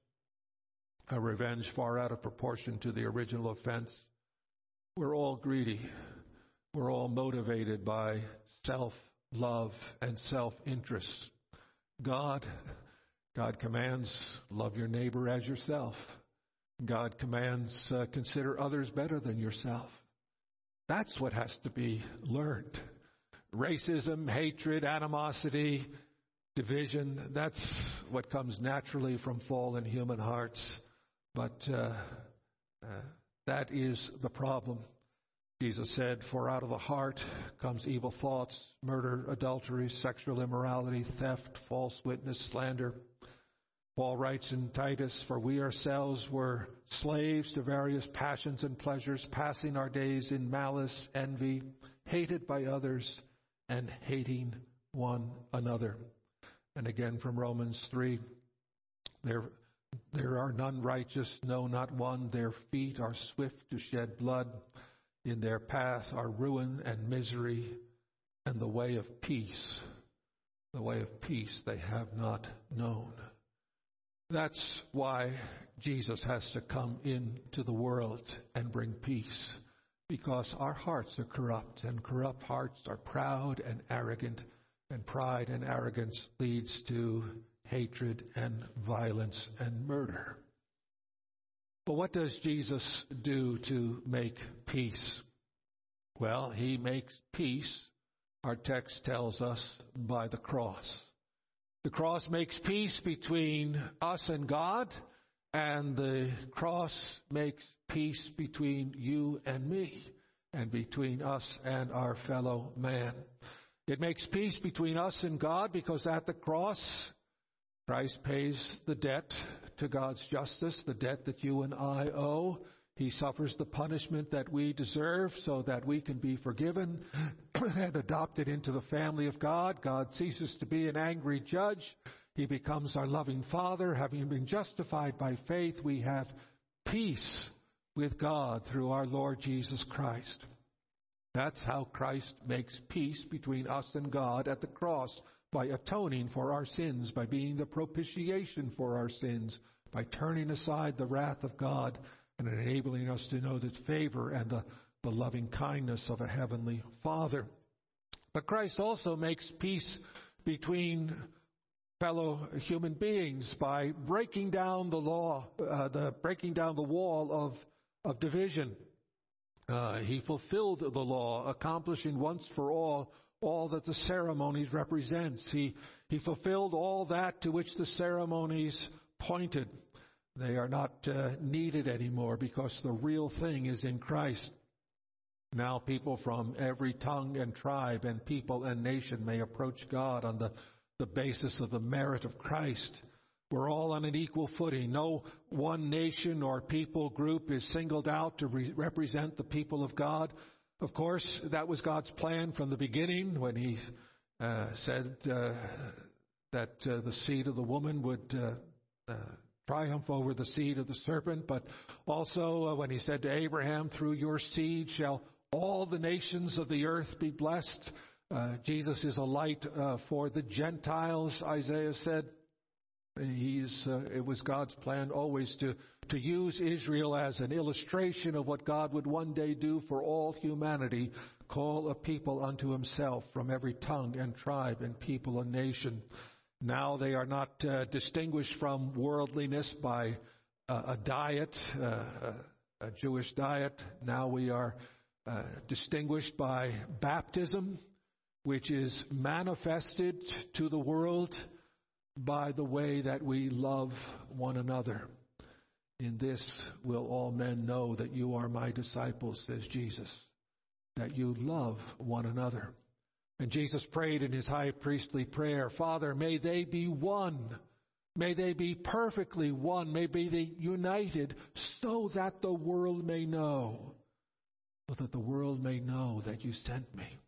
a revenge far out of proportion to the original offense. We're all greedy. We're all motivated by self love and self interest. God, God commands, love your neighbor as yourself. God commands, uh, consider others better than yourself. That's what has to be learned. Racism, hatred, animosity, division, that's what comes naturally from fallen human hearts. But uh, uh, that is the problem. Jesus said, For out of the heart comes evil thoughts, murder, adultery, sexual immorality, theft, false witness, slander. Paul writes in Titus, For we ourselves were slaves to various passions and pleasures, passing our days in malice, envy, hated by others, and hating one another. And again from Romans 3 there, there are none righteous, no, not one. Their feet are swift to shed blood. In their path are ruin and misery, and the way of peace, the way of peace they have not known. That's why Jesus has to come into the world and bring peace, because our hearts are corrupt, and corrupt hearts are proud and arrogant, and pride and arrogance leads to hatred and violence and murder. But what does Jesus do to make peace? Well, he makes peace, our text tells us, by the cross. The cross makes peace between us and God, and the cross makes peace between you and me, and between us and our fellow man. It makes peace between us and God because at the cross, Christ pays the debt to God's justice, the debt that you and I owe. He suffers the punishment that we deserve so that we can be forgiven and adopted into the family of God. God ceases to be an angry judge. He becomes our loving Father. Having been justified by faith, we have peace with God through our Lord Jesus Christ. That's how Christ makes peace between us and God at the cross by atoning for our sins, by being the propitiation for our sins, by turning aside the wrath of God and enabling us to know the favor and the, the loving kindness of a heavenly Father. But Christ also makes peace between fellow human beings by breaking down the law, uh, the breaking down the wall of of division. Uh, he fulfilled the law, accomplishing once for all all that the ceremonies represents. He, he fulfilled all that to which the ceremonies pointed. They are not uh, needed anymore because the real thing is in Christ. Now people from every tongue and tribe and people and nation may approach God on the, the basis of the merit of Christ. We're all on an equal footing. No one nation or people group is singled out to re- represent the people of God. Of course, that was God's plan from the beginning when He uh, said uh, that uh, the seed of the woman would uh, uh, triumph over the seed of the serpent, but also uh, when He said to Abraham, Through your seed shall all the nations of the earth be blessed. Jesus is a light for the Gentiles, Isaiah said. He's, uh, it was God's plan always to, to use Israel as an illustration of what God would one day do for all humanity, call a people unto himself from every tongue and tribe and people and nation. Now they are not uh, distinguished from worldliness by uh, a diet, uh, a Jewish diet. Now we are uh, distinguished by baptism, which is manifested to the world by the way that we love one another. In this will all men know that you are my disciples, says Jesus, that you love one another. And Jesus prayed in his high priestly prayer, Father, may they be one. May they be perfectly one. May they be united so that the world may know. So that the world may know that you sent me.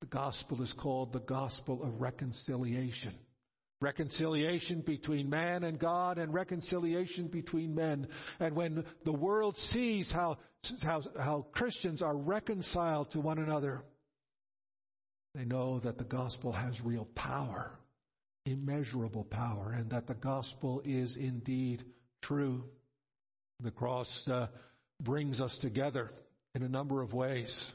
The gospel is called the gospel of reconciliation reconciliation between man and God and reconciliation between men. And when the world sees how, how, how, Christians are reconciled to one another, they know that the gospel has real power, immeasurable power, and that the gospel is indeed true. The cross uh, brings us together in a number of ways.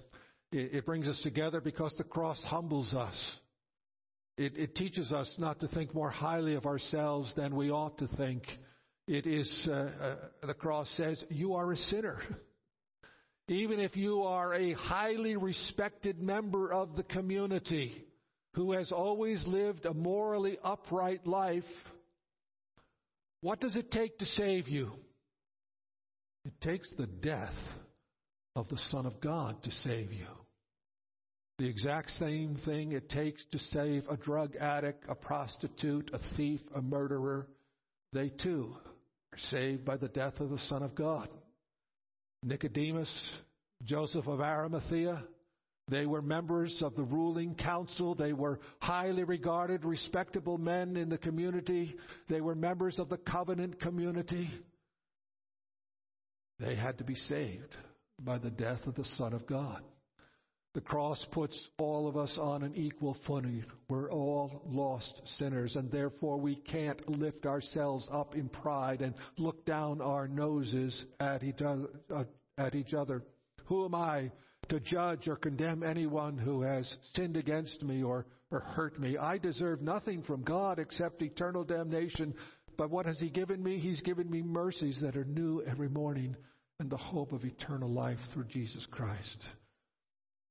It, it brings us together because the cross humbles us. It, it, teaches us not to think more highly of ourselves than we ought to think. It is, uh, uh, the cross says, you are a sinner. Even if you are a highly respected member of the community who has always lived a morally upright life, what does it take to save you? It takes the death of the Son of God to save you. The exact same thing it takes to save a drug addict, a prostitute, a thief, a murderer. They too are saved by the death of the Son of God. Nicodemus, Joseph of Arimathea, They were members of the ruling council. They were highly regarded, respectable men in the community. They were members of the covenant community. They had to be saved by the death of the Son of God. The cross puts all of us on an equal footing. We're all lost sinners, and therefore we can't lift ourselves up in pride and look down our noses at each other. Uh, at each other. Who am I to judge or condemn anyone who has sinned against me or, or hurt me? I deserve nothing from God except eternal damnation. But what has He given me? He's given me mercies that are new every morning and the hope of eternal life through Jesus Christ.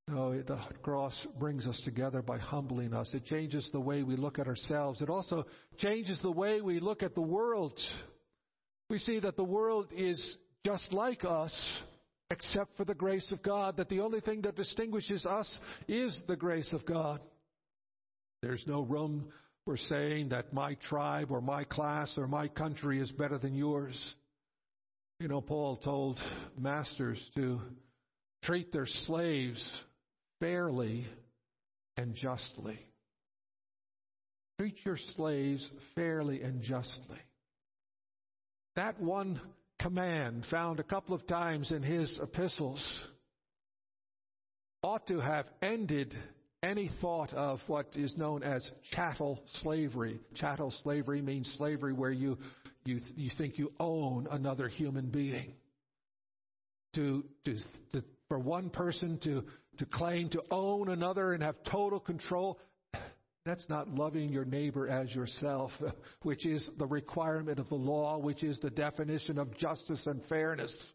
No, the cross brings us together by humbling us. It changes the way we look at ourselves. It also changes the way we look at the world. We see that the world is just like us, except for the grace of God, that the only thing that distinguishes us is the grace of God. There's no room for saying that my tribe or my class or my country is better than yours. You know, Paul told masters to treat their slaves fairly and justly. Treat your slaves fairly and justly. That one command, found a couple of times in his epistles, ought to have ended any thought of what is known as chattel slavery. Chattel slavery means slavery where you, you, you think you own another human being. To, to, to, for one person to to claim to own another and have total control, that's not loving your neighbor as yourself, which is the requirement of the law, which is the definition of justice and fairness.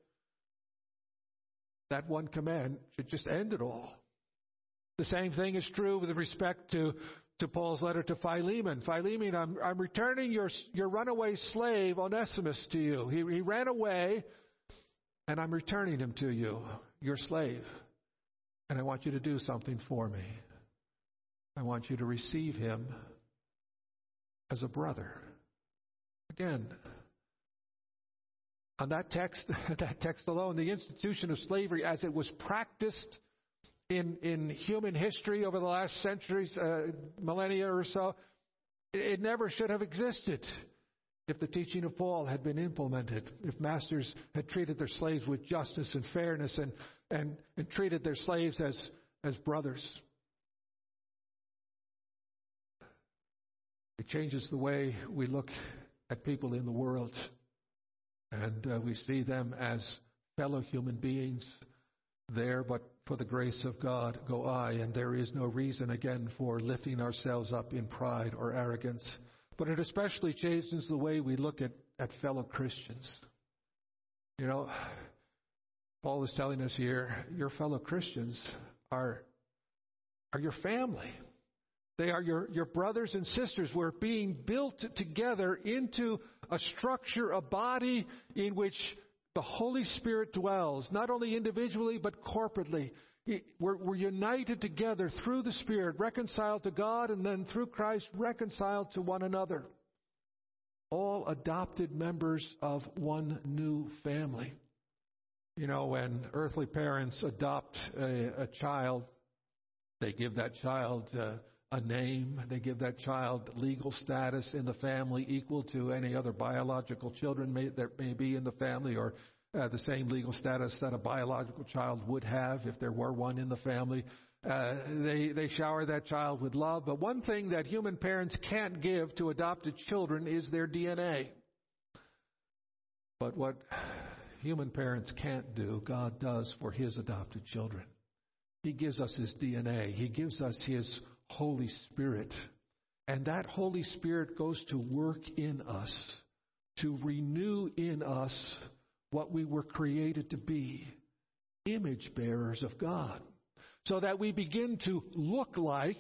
That one command should just end it all. The same thing is true with respect to, to Paul's letter to Philemon. Philemon, I'm, I'm returning your, your runaway slave Onesimus to you. He, he ran away, and I'm returning him to you, your slave. And I want you to do something for me. I want you to receive him as a brother. Again, on that text, that text alone, the institution of slavery as it was practiced in, in human history over the last centuries, uh, millennia or so, it, it never should have existed if the teaching of Paul had been implemented, if masters had treated their slaves with justice and fairness and, and, and treated their slaves as, as brothers. It changes the way we look at people in the world, and uh, we see them as fellow human beings there, but for the grace of God go I, and there is no reason again for lifting ourselves up in pride or arrogance but it especially changes the way we look at, at fellow Christians. You know, Paul is telling us here, your fellow Christians are, are your family. They are your, your brothers and sisters. We're being built together into a structure, a body in which the Holy Spirit dwells, not only individually, but corporately. We're, we're, united together through the Spirit, reconciled to God, and then through Christ, reconciled to one another. All adopted members of one new family. You know, when earthly parents adopt a, a child, they give that child uh, a name, they give that child legal status in the family equal to any other biological children may, that may be in the family or uh, the same legal status that a biological child would have if there were one in the family. Uh, they, they shower that child with love. But one thing that human parents can't give to adopted children is their DNA. But what human parents can't do, God does for His adopted children. He gives us His DNA. He gives us His Holy Spirit. And that Holy Spirit goes to work in us, to renew in us what we were created to be image bearers of God. So that we begin to look like,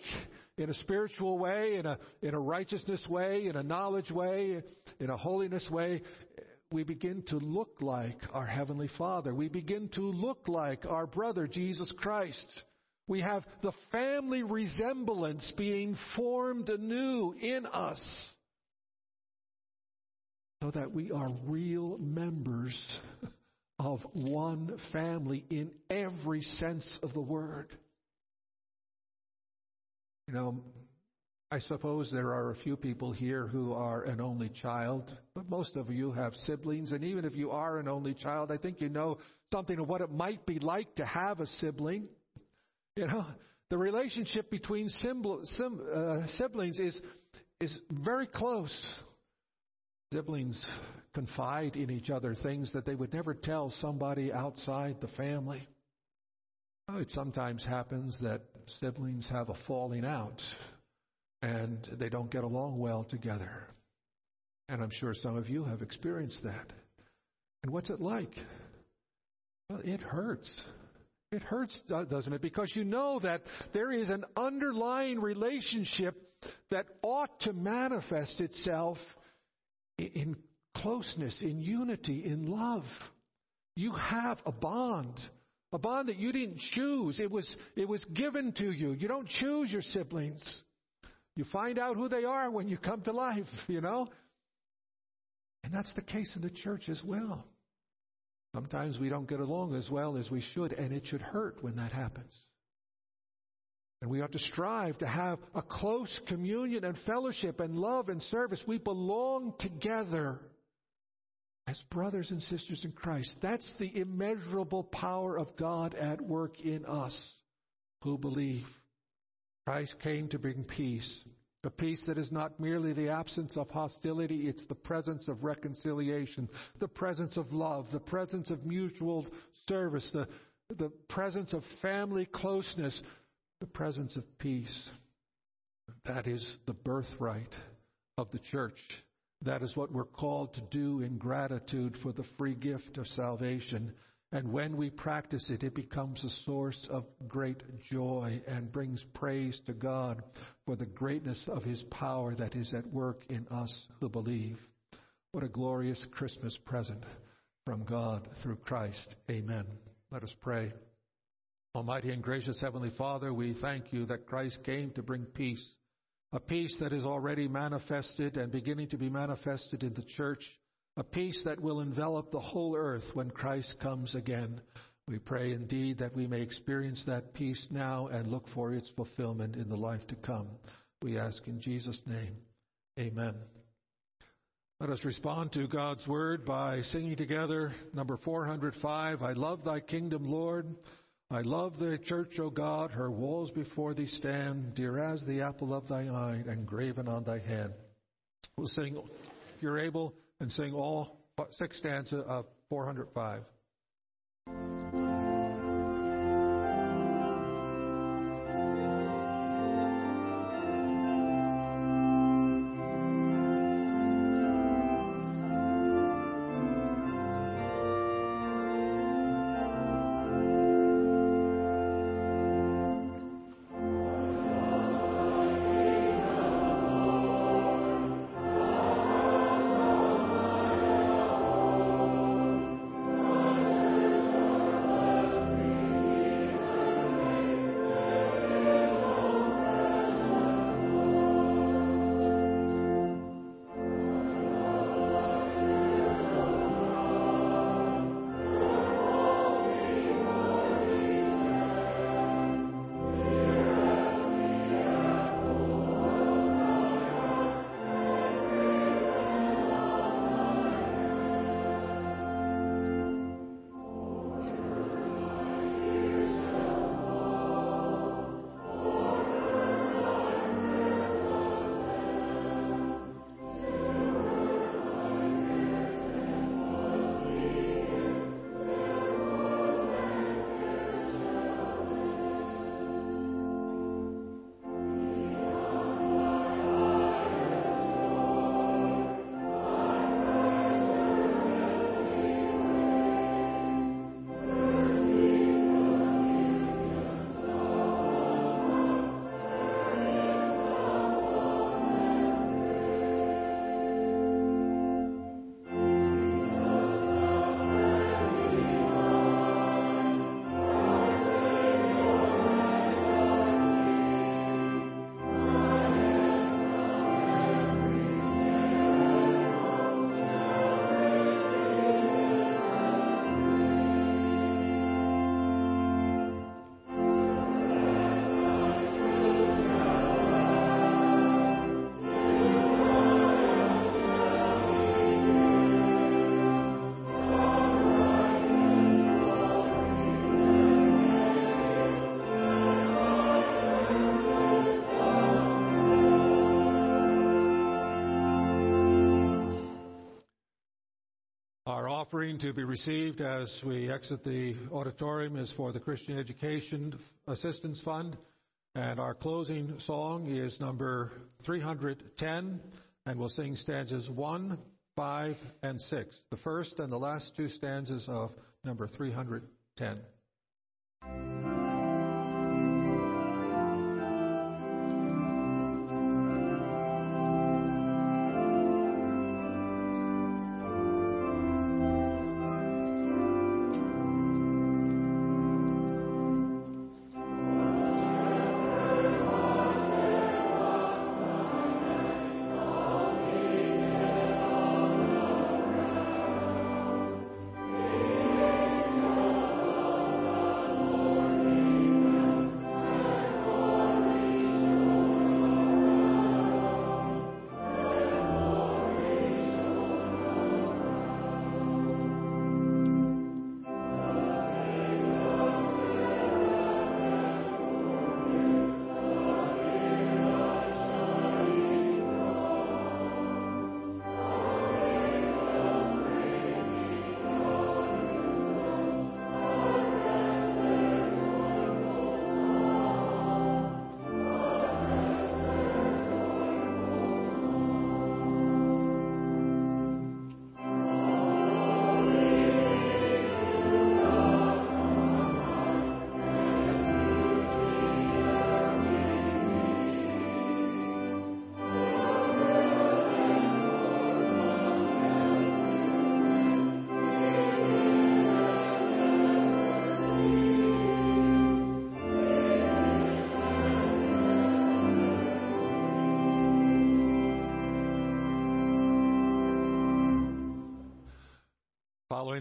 in a spiritual way, in a, in a righteousness way, in a knowledge way, in a holiness way, we begin to look like our Heavenly Father. We begin to look like our brother, Jesus Christ. We have the family resemblance being formed anew in us so that we are real members of one family in every sense of the word. You know, I suppose there are a few people here who are an only child, but most of you have siblings. And even if you are an only child, I think you know something of what it might be like to have a sibling. You know, the relationship between uh, siblings is, is very close. Siblings confide in each other things that they would never tell somebody outside the family. It sometimes happens that siblings have a falling out and they don't get along well together. And I'm sure some of you have experienced that. And what's it like? Well, it hurts. It hurts, doesn't it? Because you know that there is an underlying relationship that ought to manifest itself in closeness, in unity, in love. You have a bond. A bond that you didn't choose. It was, it was given to you. You don't choose your siblings. You find out who they are when you come to life, you know? And that's the case in the church as well. Sometimes we don't get along as well as we should, and it should hurt when that happens. And we ought to strive to have a close communion and fellowship and love and service. We belong together as brothers and sisters in Christ. That's the immeasurable power of God at work in us who believe. Christ came to bring peace. A peace that is not merely the absence of hostility, it's the presence of reconciliation, the presence of love, the presence of mutual service, the, the presence of family closeness, the presence of peace. That is the birthright of the church. That is what we're called to do in gratitude for the free gift of salvation and when we practice it, it becomes a source of great joy and brings praise to God for the greatness of His power that is at work in us who believe. What a glorious Christmas present from God through Christ. Amen. Let us pray. Almighty and gracious Heavenly Father, we thank you that Christ came to bring peace, a peace that is already manifested and beginning to be manifested in the church a peace that will envelop the whole earth when Christ comes again. We pray indeed that we may experience that peace now and look for its fulfillment in the life to come. We ask in Jesus' name. Amen. Let us respond to God's word by singing together number 405 I love thy kingdom, Lord. I love the church, O God. Her walls before thee stand, dear as the apple of thy eye, engraven on thy hand. We'll sing, if you're able, and sing all six stanzas of 405. Offering to be received as we exit the auditorium is for the Christian Education Assistance Fund. And our closing song is number 310, and we'll sing stanzas 1, 5, and 6. The first and the last two stanzas of number 310.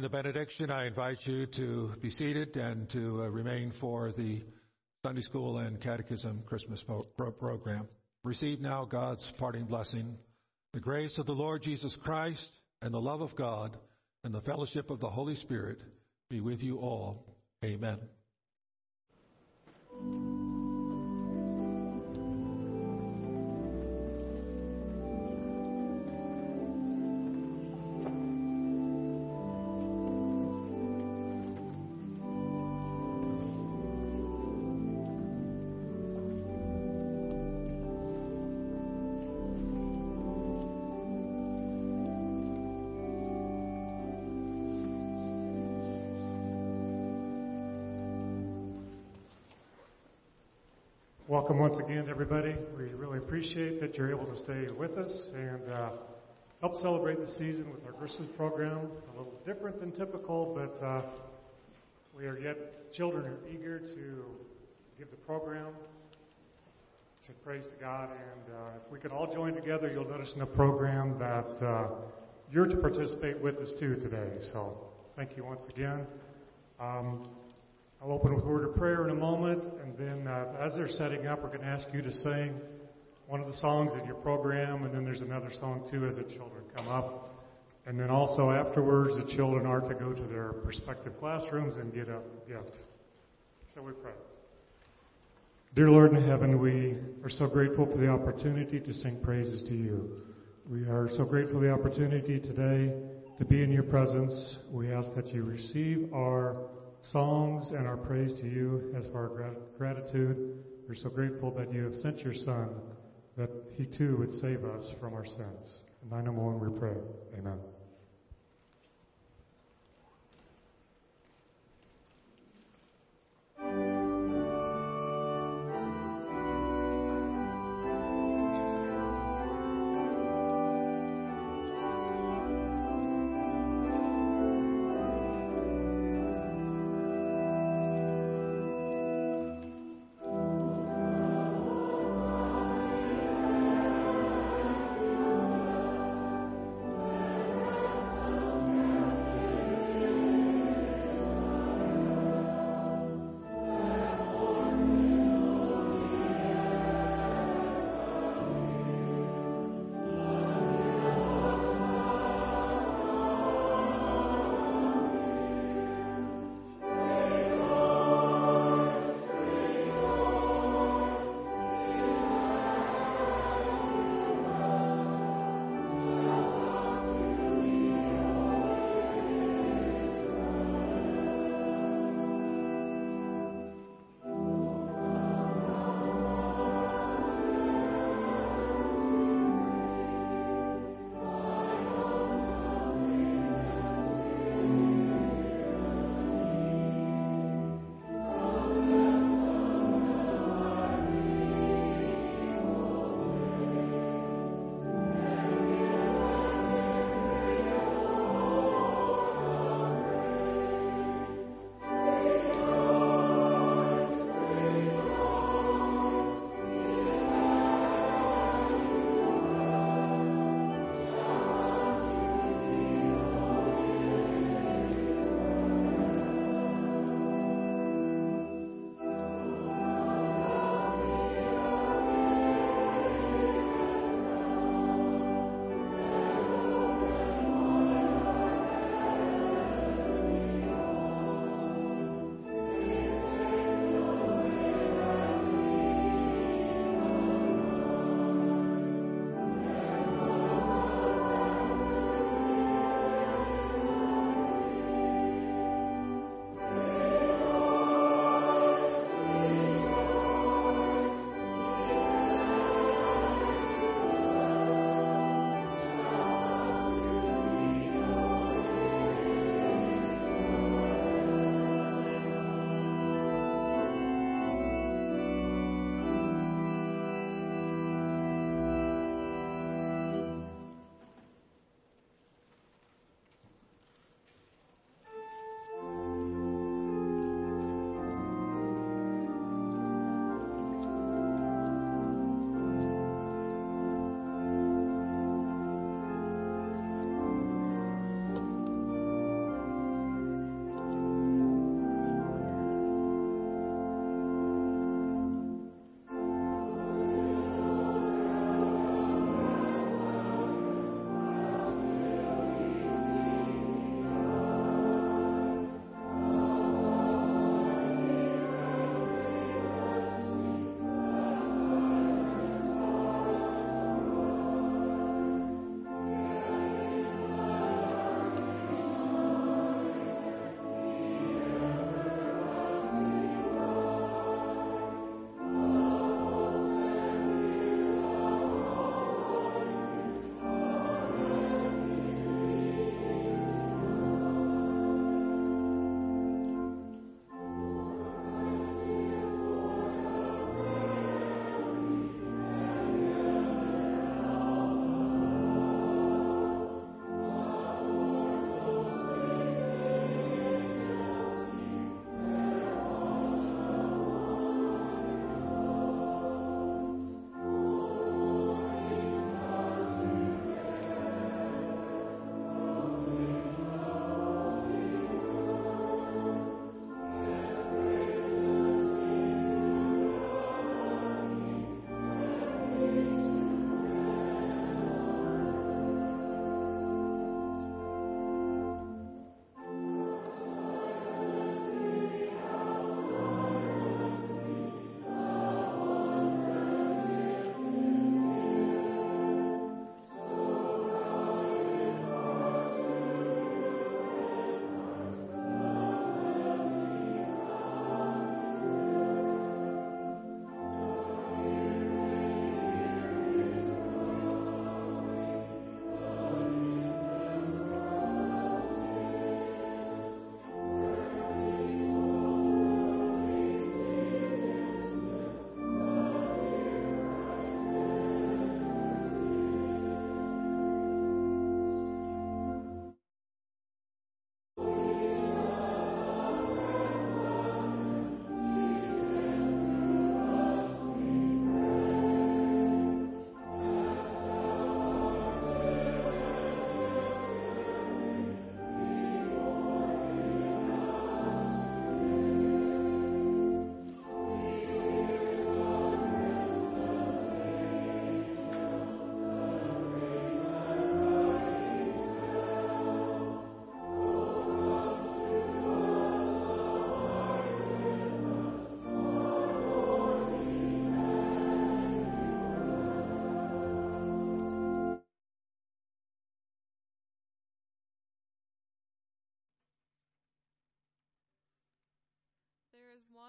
Following the benediction, I invite you to be seated and to uh, remain for the Sunday School and Catechism Christmas pro- program. Receive now God's parting blessing. The grace of the Lord Jesus Christ and the love of God and the fellowship of the Holy Spirit be with you all. Amen. Welcome once again, everybody. We really appreciate that you're able to stay with us and uh, help celebrate the season with our Christmas program. A little different than typical, but uh, we are yet children are eager to give the program to praise to God. And uh, if we can all join together, you'll notice in the program that uh, you're to participate with us too today. So thank you once again. Um, I'll open with a word of prayer in a moment, and then uh, as they're setting up, we're going to ask you to sing one of the songs in your program, and then there's another song too as the children come up. And then also afterwards, the children are to go to their respective classrooms and get a gift. Shall we pray? Dear Lord in heaven, we are so grateful for the opportunity to sing praises to you. We are so grateful for the opportunity today to be in your presence. We ask that you receive our songs and our praise to you as our gratitude. We're so grateful that you have sent your Son, that he too would save us from our sins. In thy name we pray. Amen.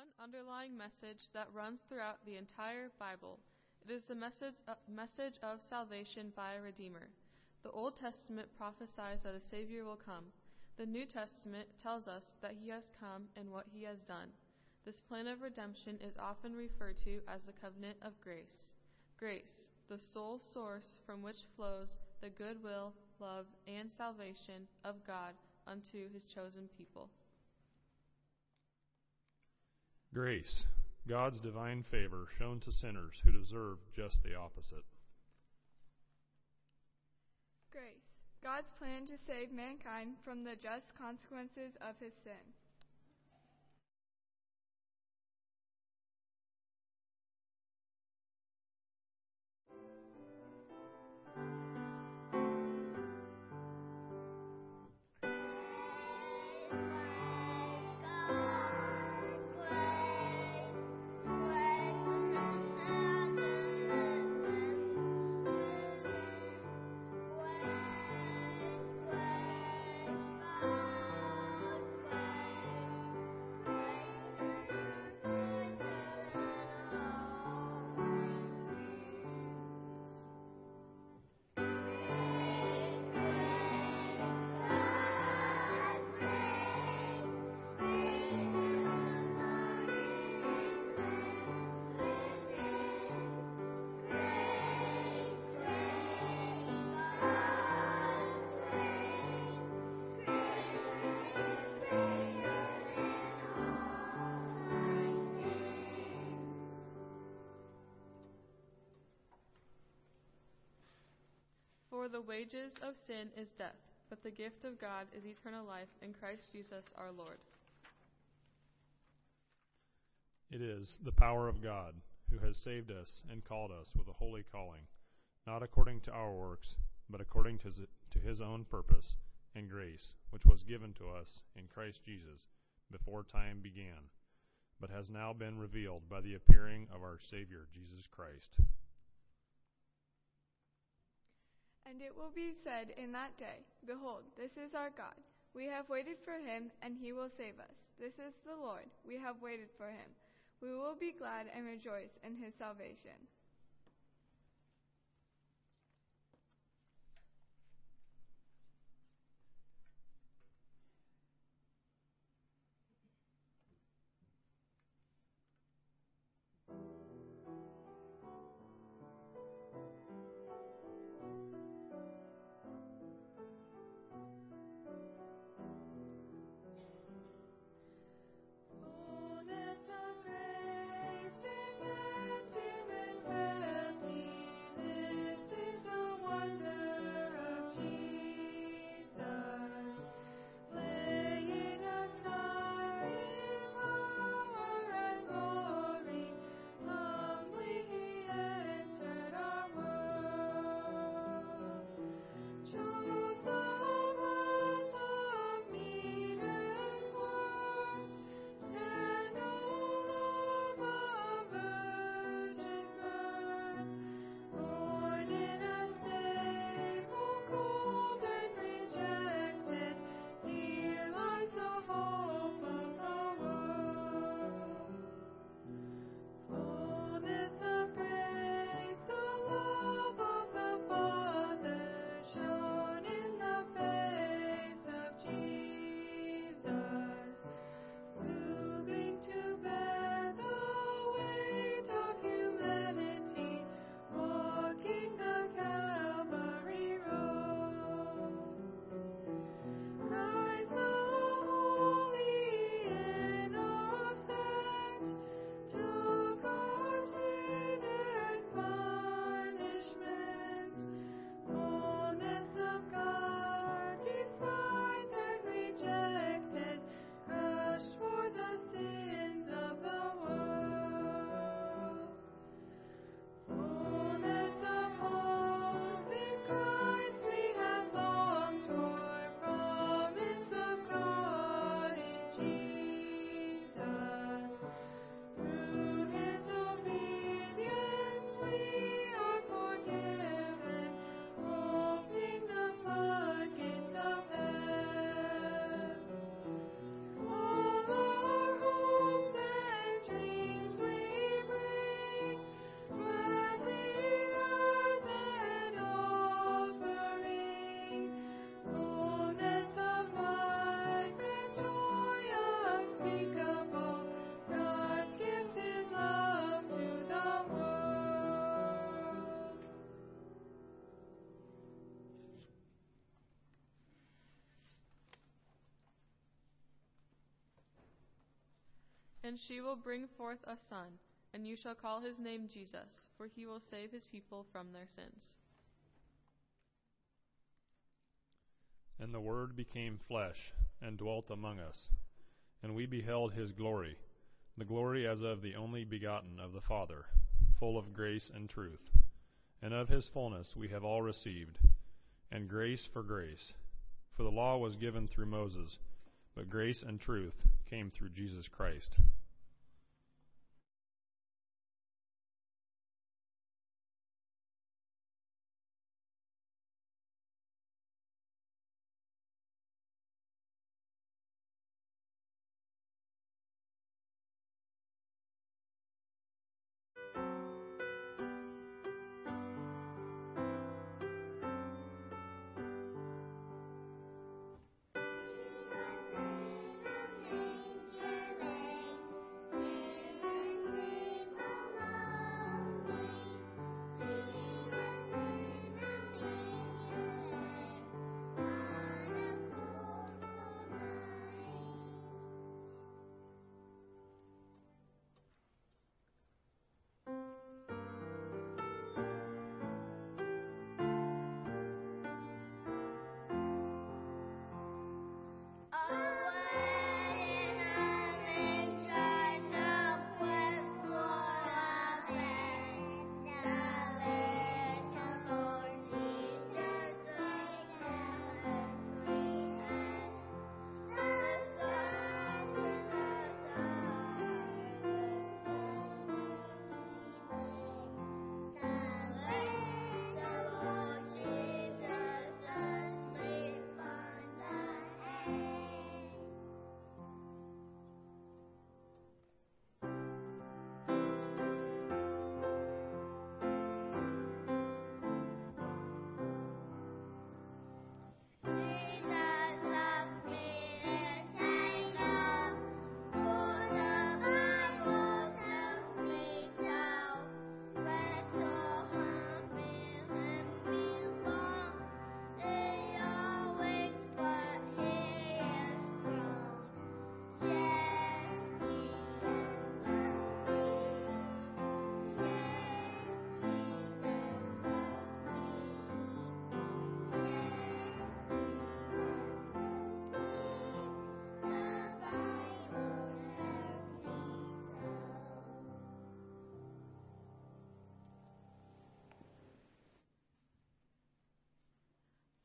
One underlying message that runs throughout the entire Bible. It is the message, uh, message of salvation by a Redeemer. The Old Testament prophesies that a Savior will come. The New Testament tells us that He has come and what He has done. This plan of redemption is often referred to as the covenant of grace. Grace, the sole source from which flows the goodwill, love, and salvation of God unto His chosen people. Grace, God's divine favor shown to sinners who deserve just the opposite. Grace, God's plan to save mankind from the just consequences of his sin. For the wages of sin is death, but the gift of God is eternal life in Christ Jesus our Lord. It is the power of God who has saved us and called us with a holy calling, not according to our works, but according to to his own purpose and grace, which was given to us in Christ Jesus before time began, but has now been revealed by the appearing of our Savior Jesus Christ. And it will be said in that day, Behold, this is our God. We have waited for him, and he will save us. This is the Lord. We have waited for him. We will be glad and rejoice in his salvation. And she will bring forth a son, and you shall call his name Jesus, for he will save his people from their sins. And the Word became flesh and dwelt among us, and we beheld his glory, the glory as of the only begotten of the Father, full of grace and truth. And of his fullness we have all received, and grace for grace. For the law was given through Moses, but grace and truth came through Jesus Christ.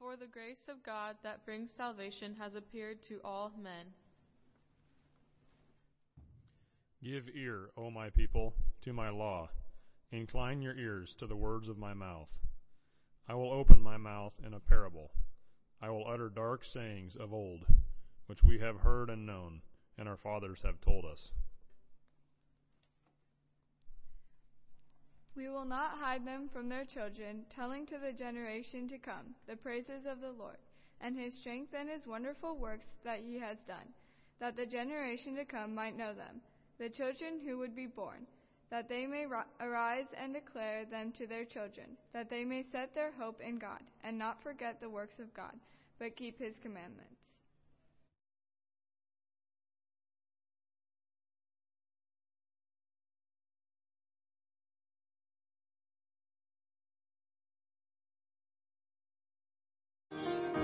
For the grace of God that brings salvation has appeared to all men. Give ear, O my people, to my law. Incline your ears to the words of my mouth. I will open my mouth in a parable. I will utter dark sayings of old, which we have heard and known, and our fathers have told us. We will not hide them from their children, telling to the generation to come the praises of the Lord, and his strength and his wonderful works that he has done, that the generation to come might know them, the children who would be born, that they may arise and declare them to their children, that they may set their hope in God, and not forget the works of God, but keep his commandments. Tell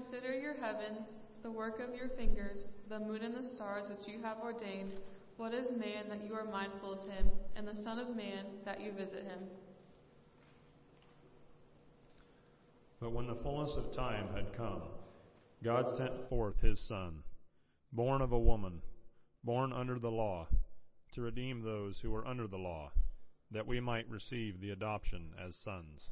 consider your heavens, the work of your fingers, the moon and the stars which you have ordained, what is man that you are mindful of him, and the Son of Man that you visit him? But when the fullness of time had come, God sent forth his Son, born of a woman, born under the law, to redeem those who were under the law, that we might receive the adoption as sons.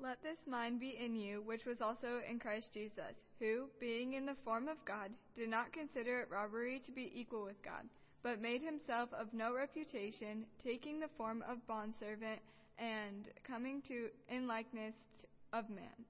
Let this mind be in you, which was also in Christ Jesus, who, being in the form of God, did not consider it robbery to be equal with God, but made himself of no reputation, taking the form of bondservant, and coming to in likeness of man.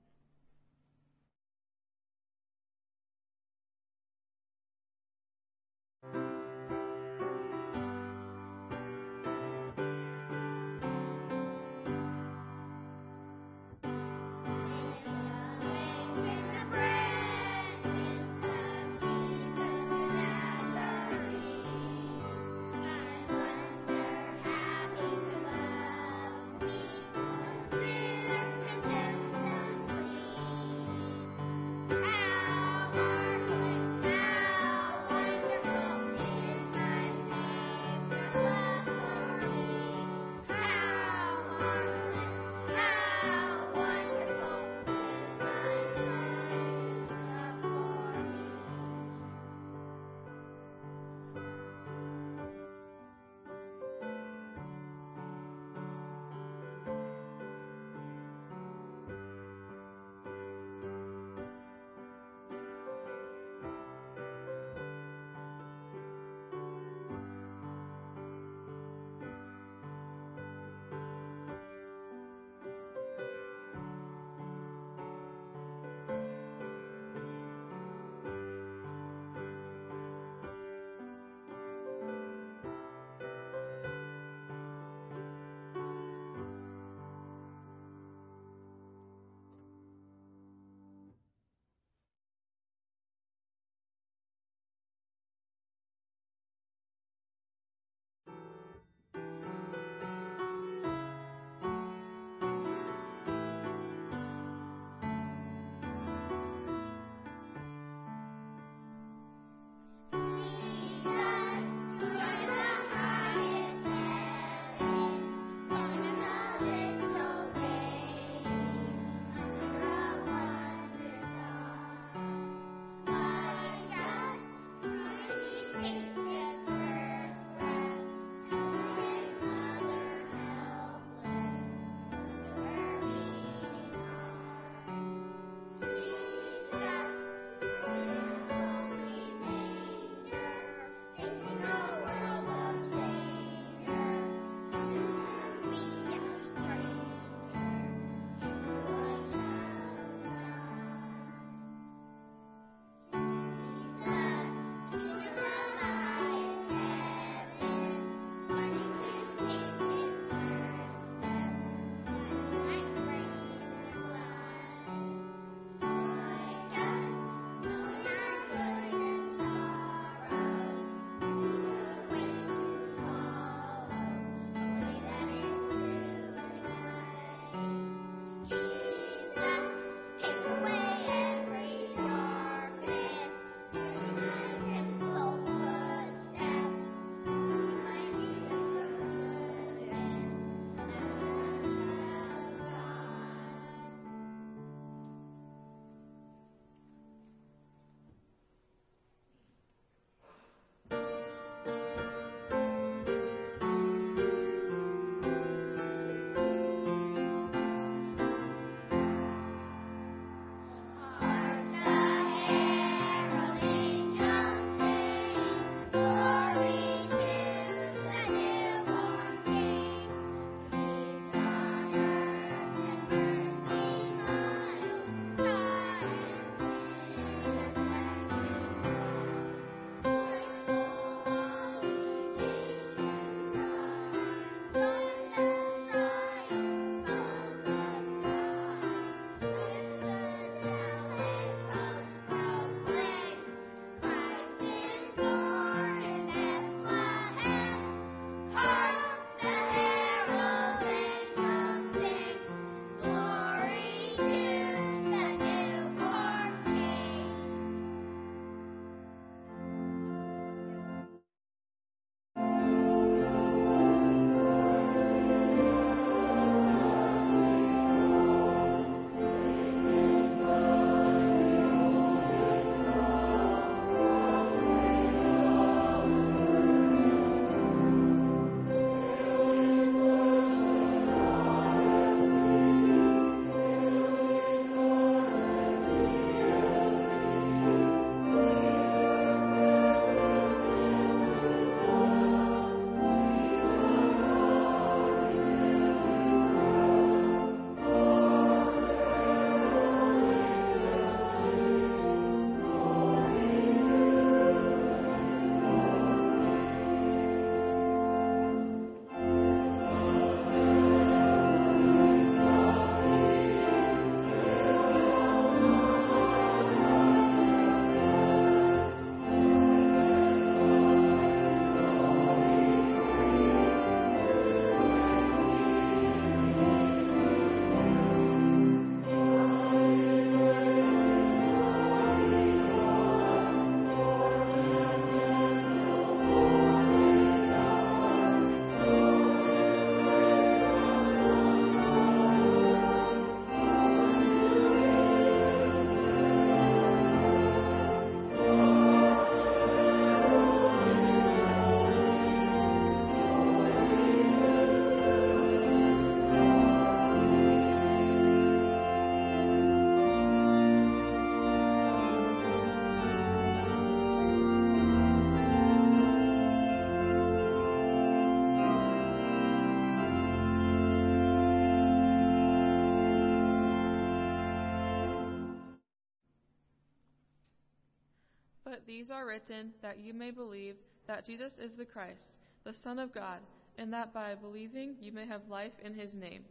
These are written that you may believe that Jesus is the Christ, the Son of God, and that by believing you may have life in his name.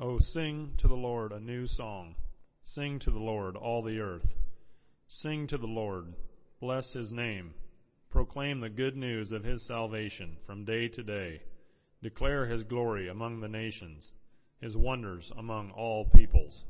Oh, sing to the Lord a new song. Sing to the Lord, all the earth. Sing to the Lord. Bless his name. Proclaim the good news of his salvation from day to day. Declare his glory among the nations, his wonders among all peoples.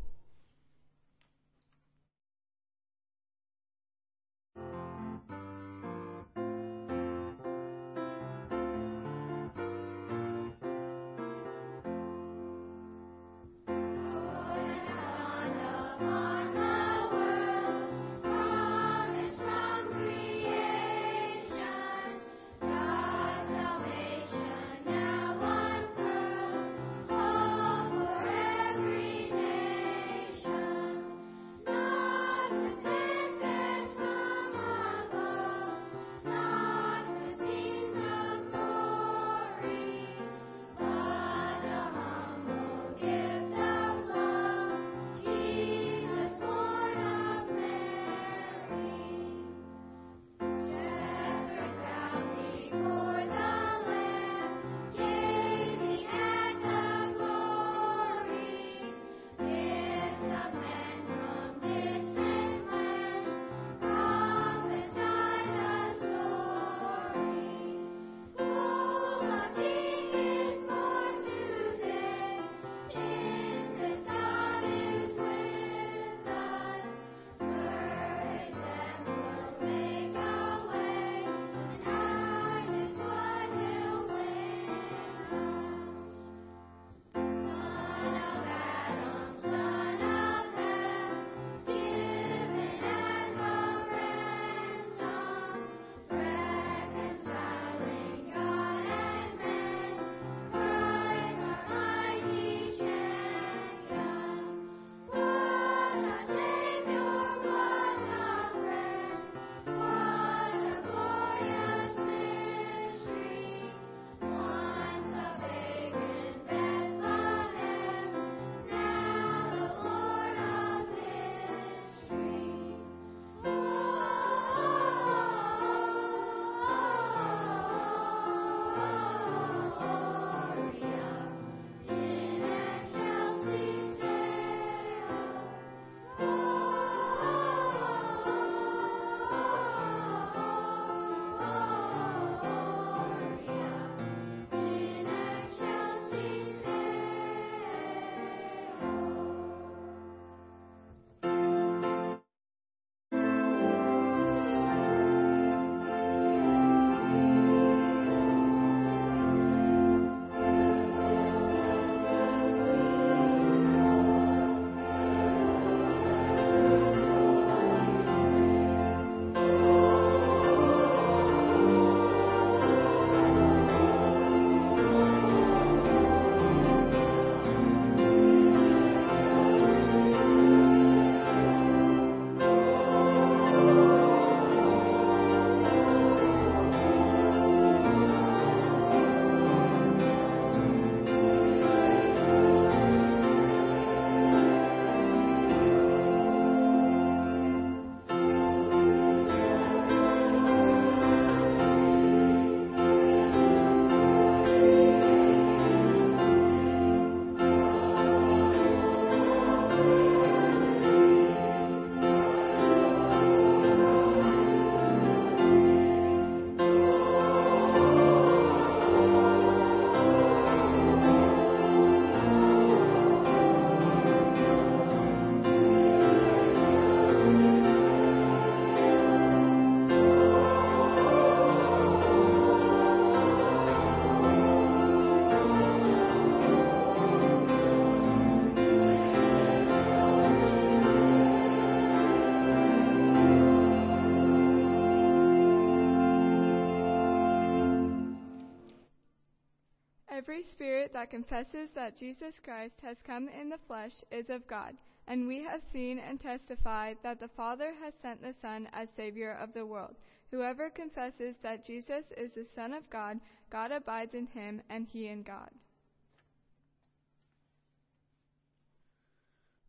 Spirit that confesses that Jesus Christ has come in the flesh is of God, and we have seen and testified that the Father has sent the Son as Savior of the world. Whoever confesses that Jesus is the Son of God, God abides in him, and he in God.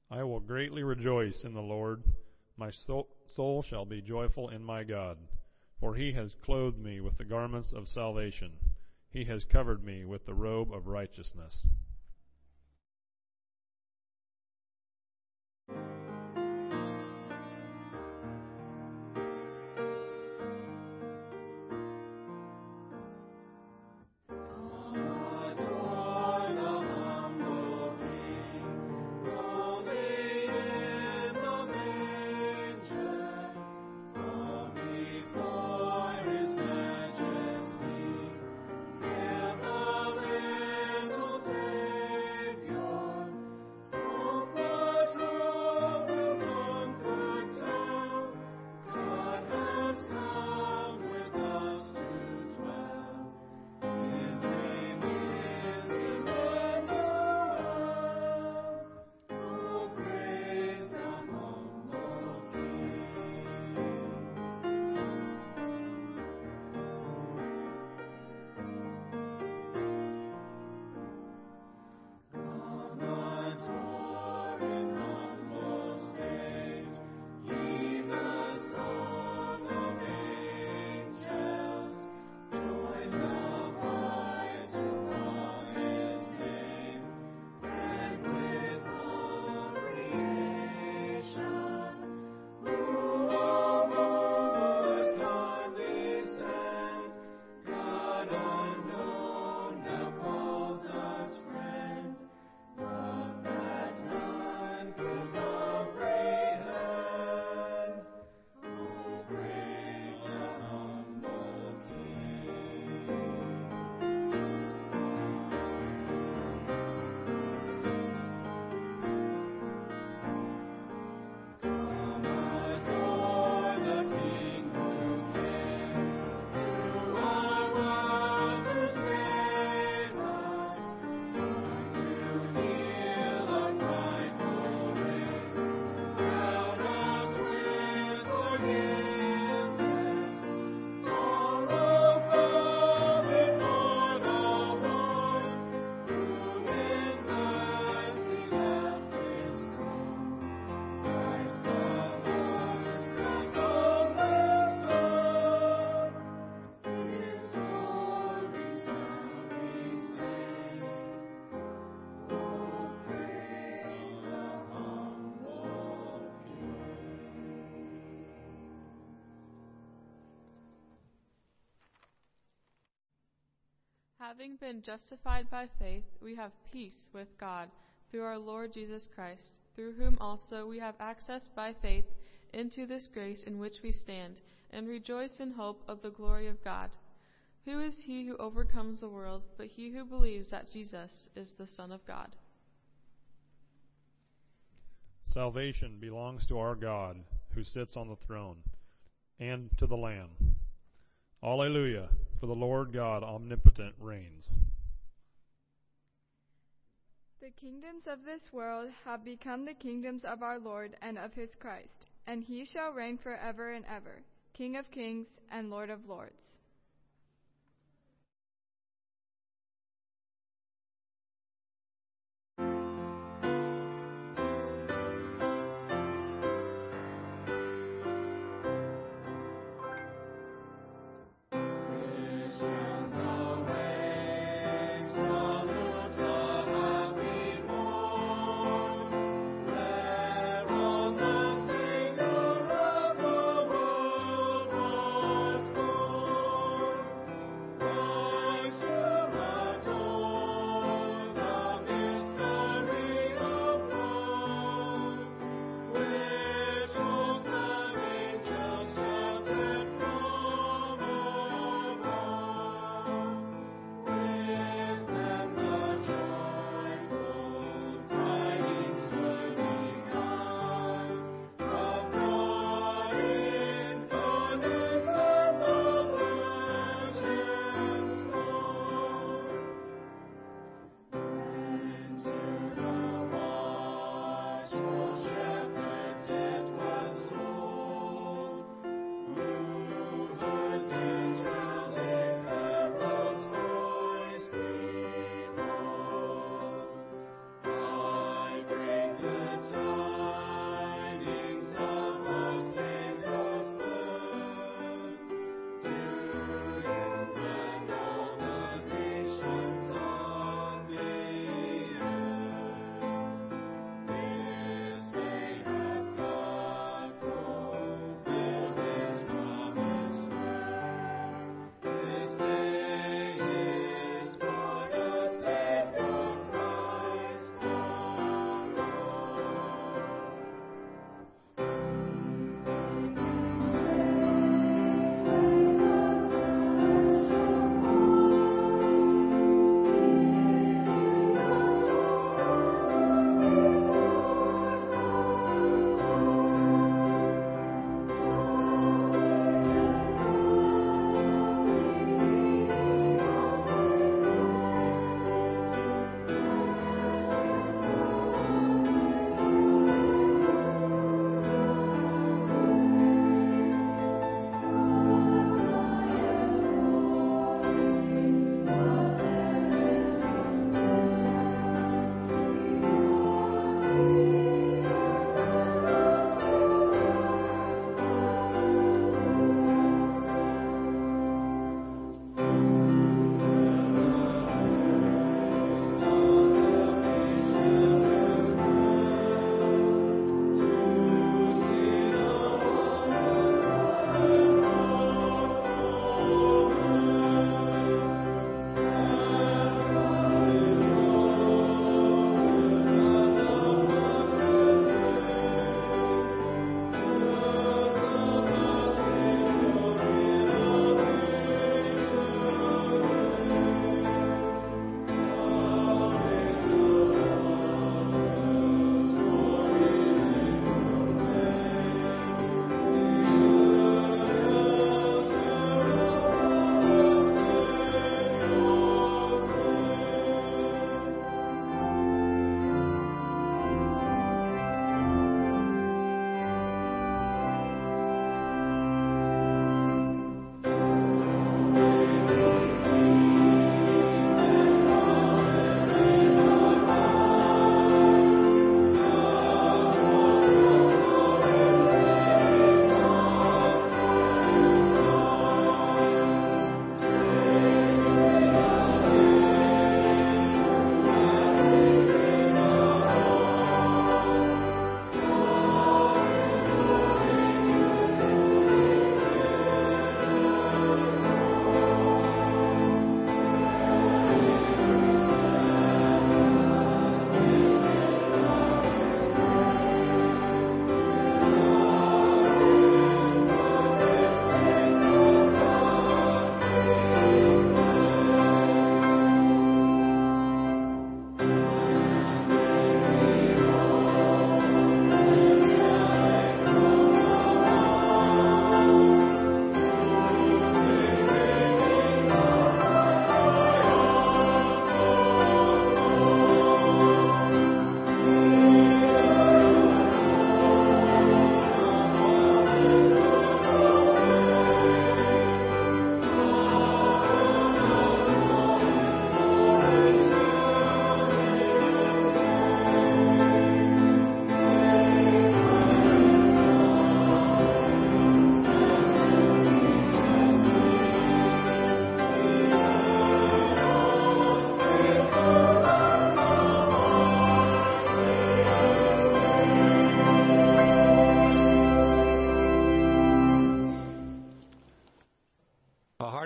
I will greatly rejoice in the Lord. My soul shall be joyful in my God. For he has clothed me with the garments of salvation. He has covered me with the robe of righteousness. Having been justified by faith, we have peace with God through our Lord Jesus Christ, through whom also we have access by faith into this grace in which we stand, and rejoice in hope of the glory of God. Who is he who overcomes the world but he who believes that Jesus is the Son of God? Salvation belongs to our God who sits on the throne and to the Lamb. Alleluia, for the Lord God omnipotent reigns. The kingdoms of this world have become the kingdoms of our Lord and of his Christ, and he shall reign forever and ever, King of kings and Lord of lords.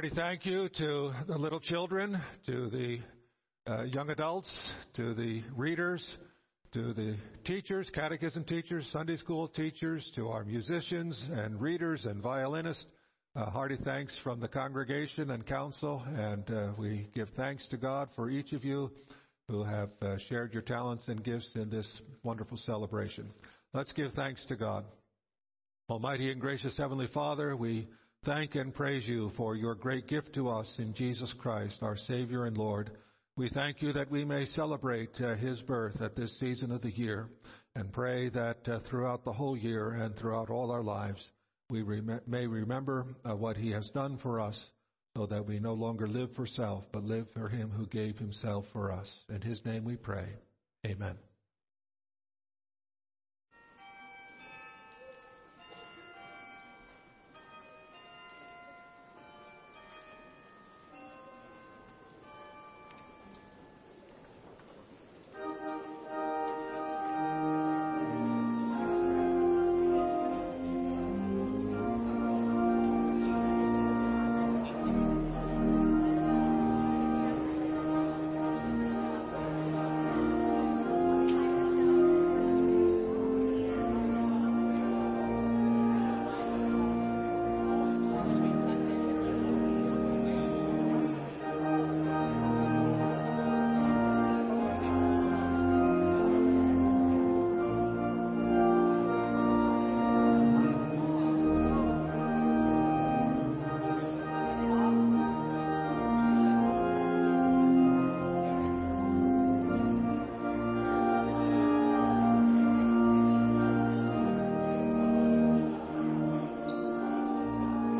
Hearty thank you to the little children, to the uh, young adults, to the readers, to the teachers, catechism teachers, Sunday school teachers, to our musicians and readers and violinists. Uh, hearty thanks from the congregation and council, and uh, we give thanks to God for each of you who have uh, shared your talents and gifts in this wonderful celebration. Let's give thanks to God. Almighty and gracious Heavenly Father, we thank and praise you for your great gift to us in Jesus Christ, our Savior and Lord. We thank you that we may celebrate uh, his birth at this season of the year and pray that uh, throughout the whole year and throughout all our lives, we rem- may remember uh, what he has done for us so that we no longer live for self, but live for him who gave himself for us. In his name we pray. Amen.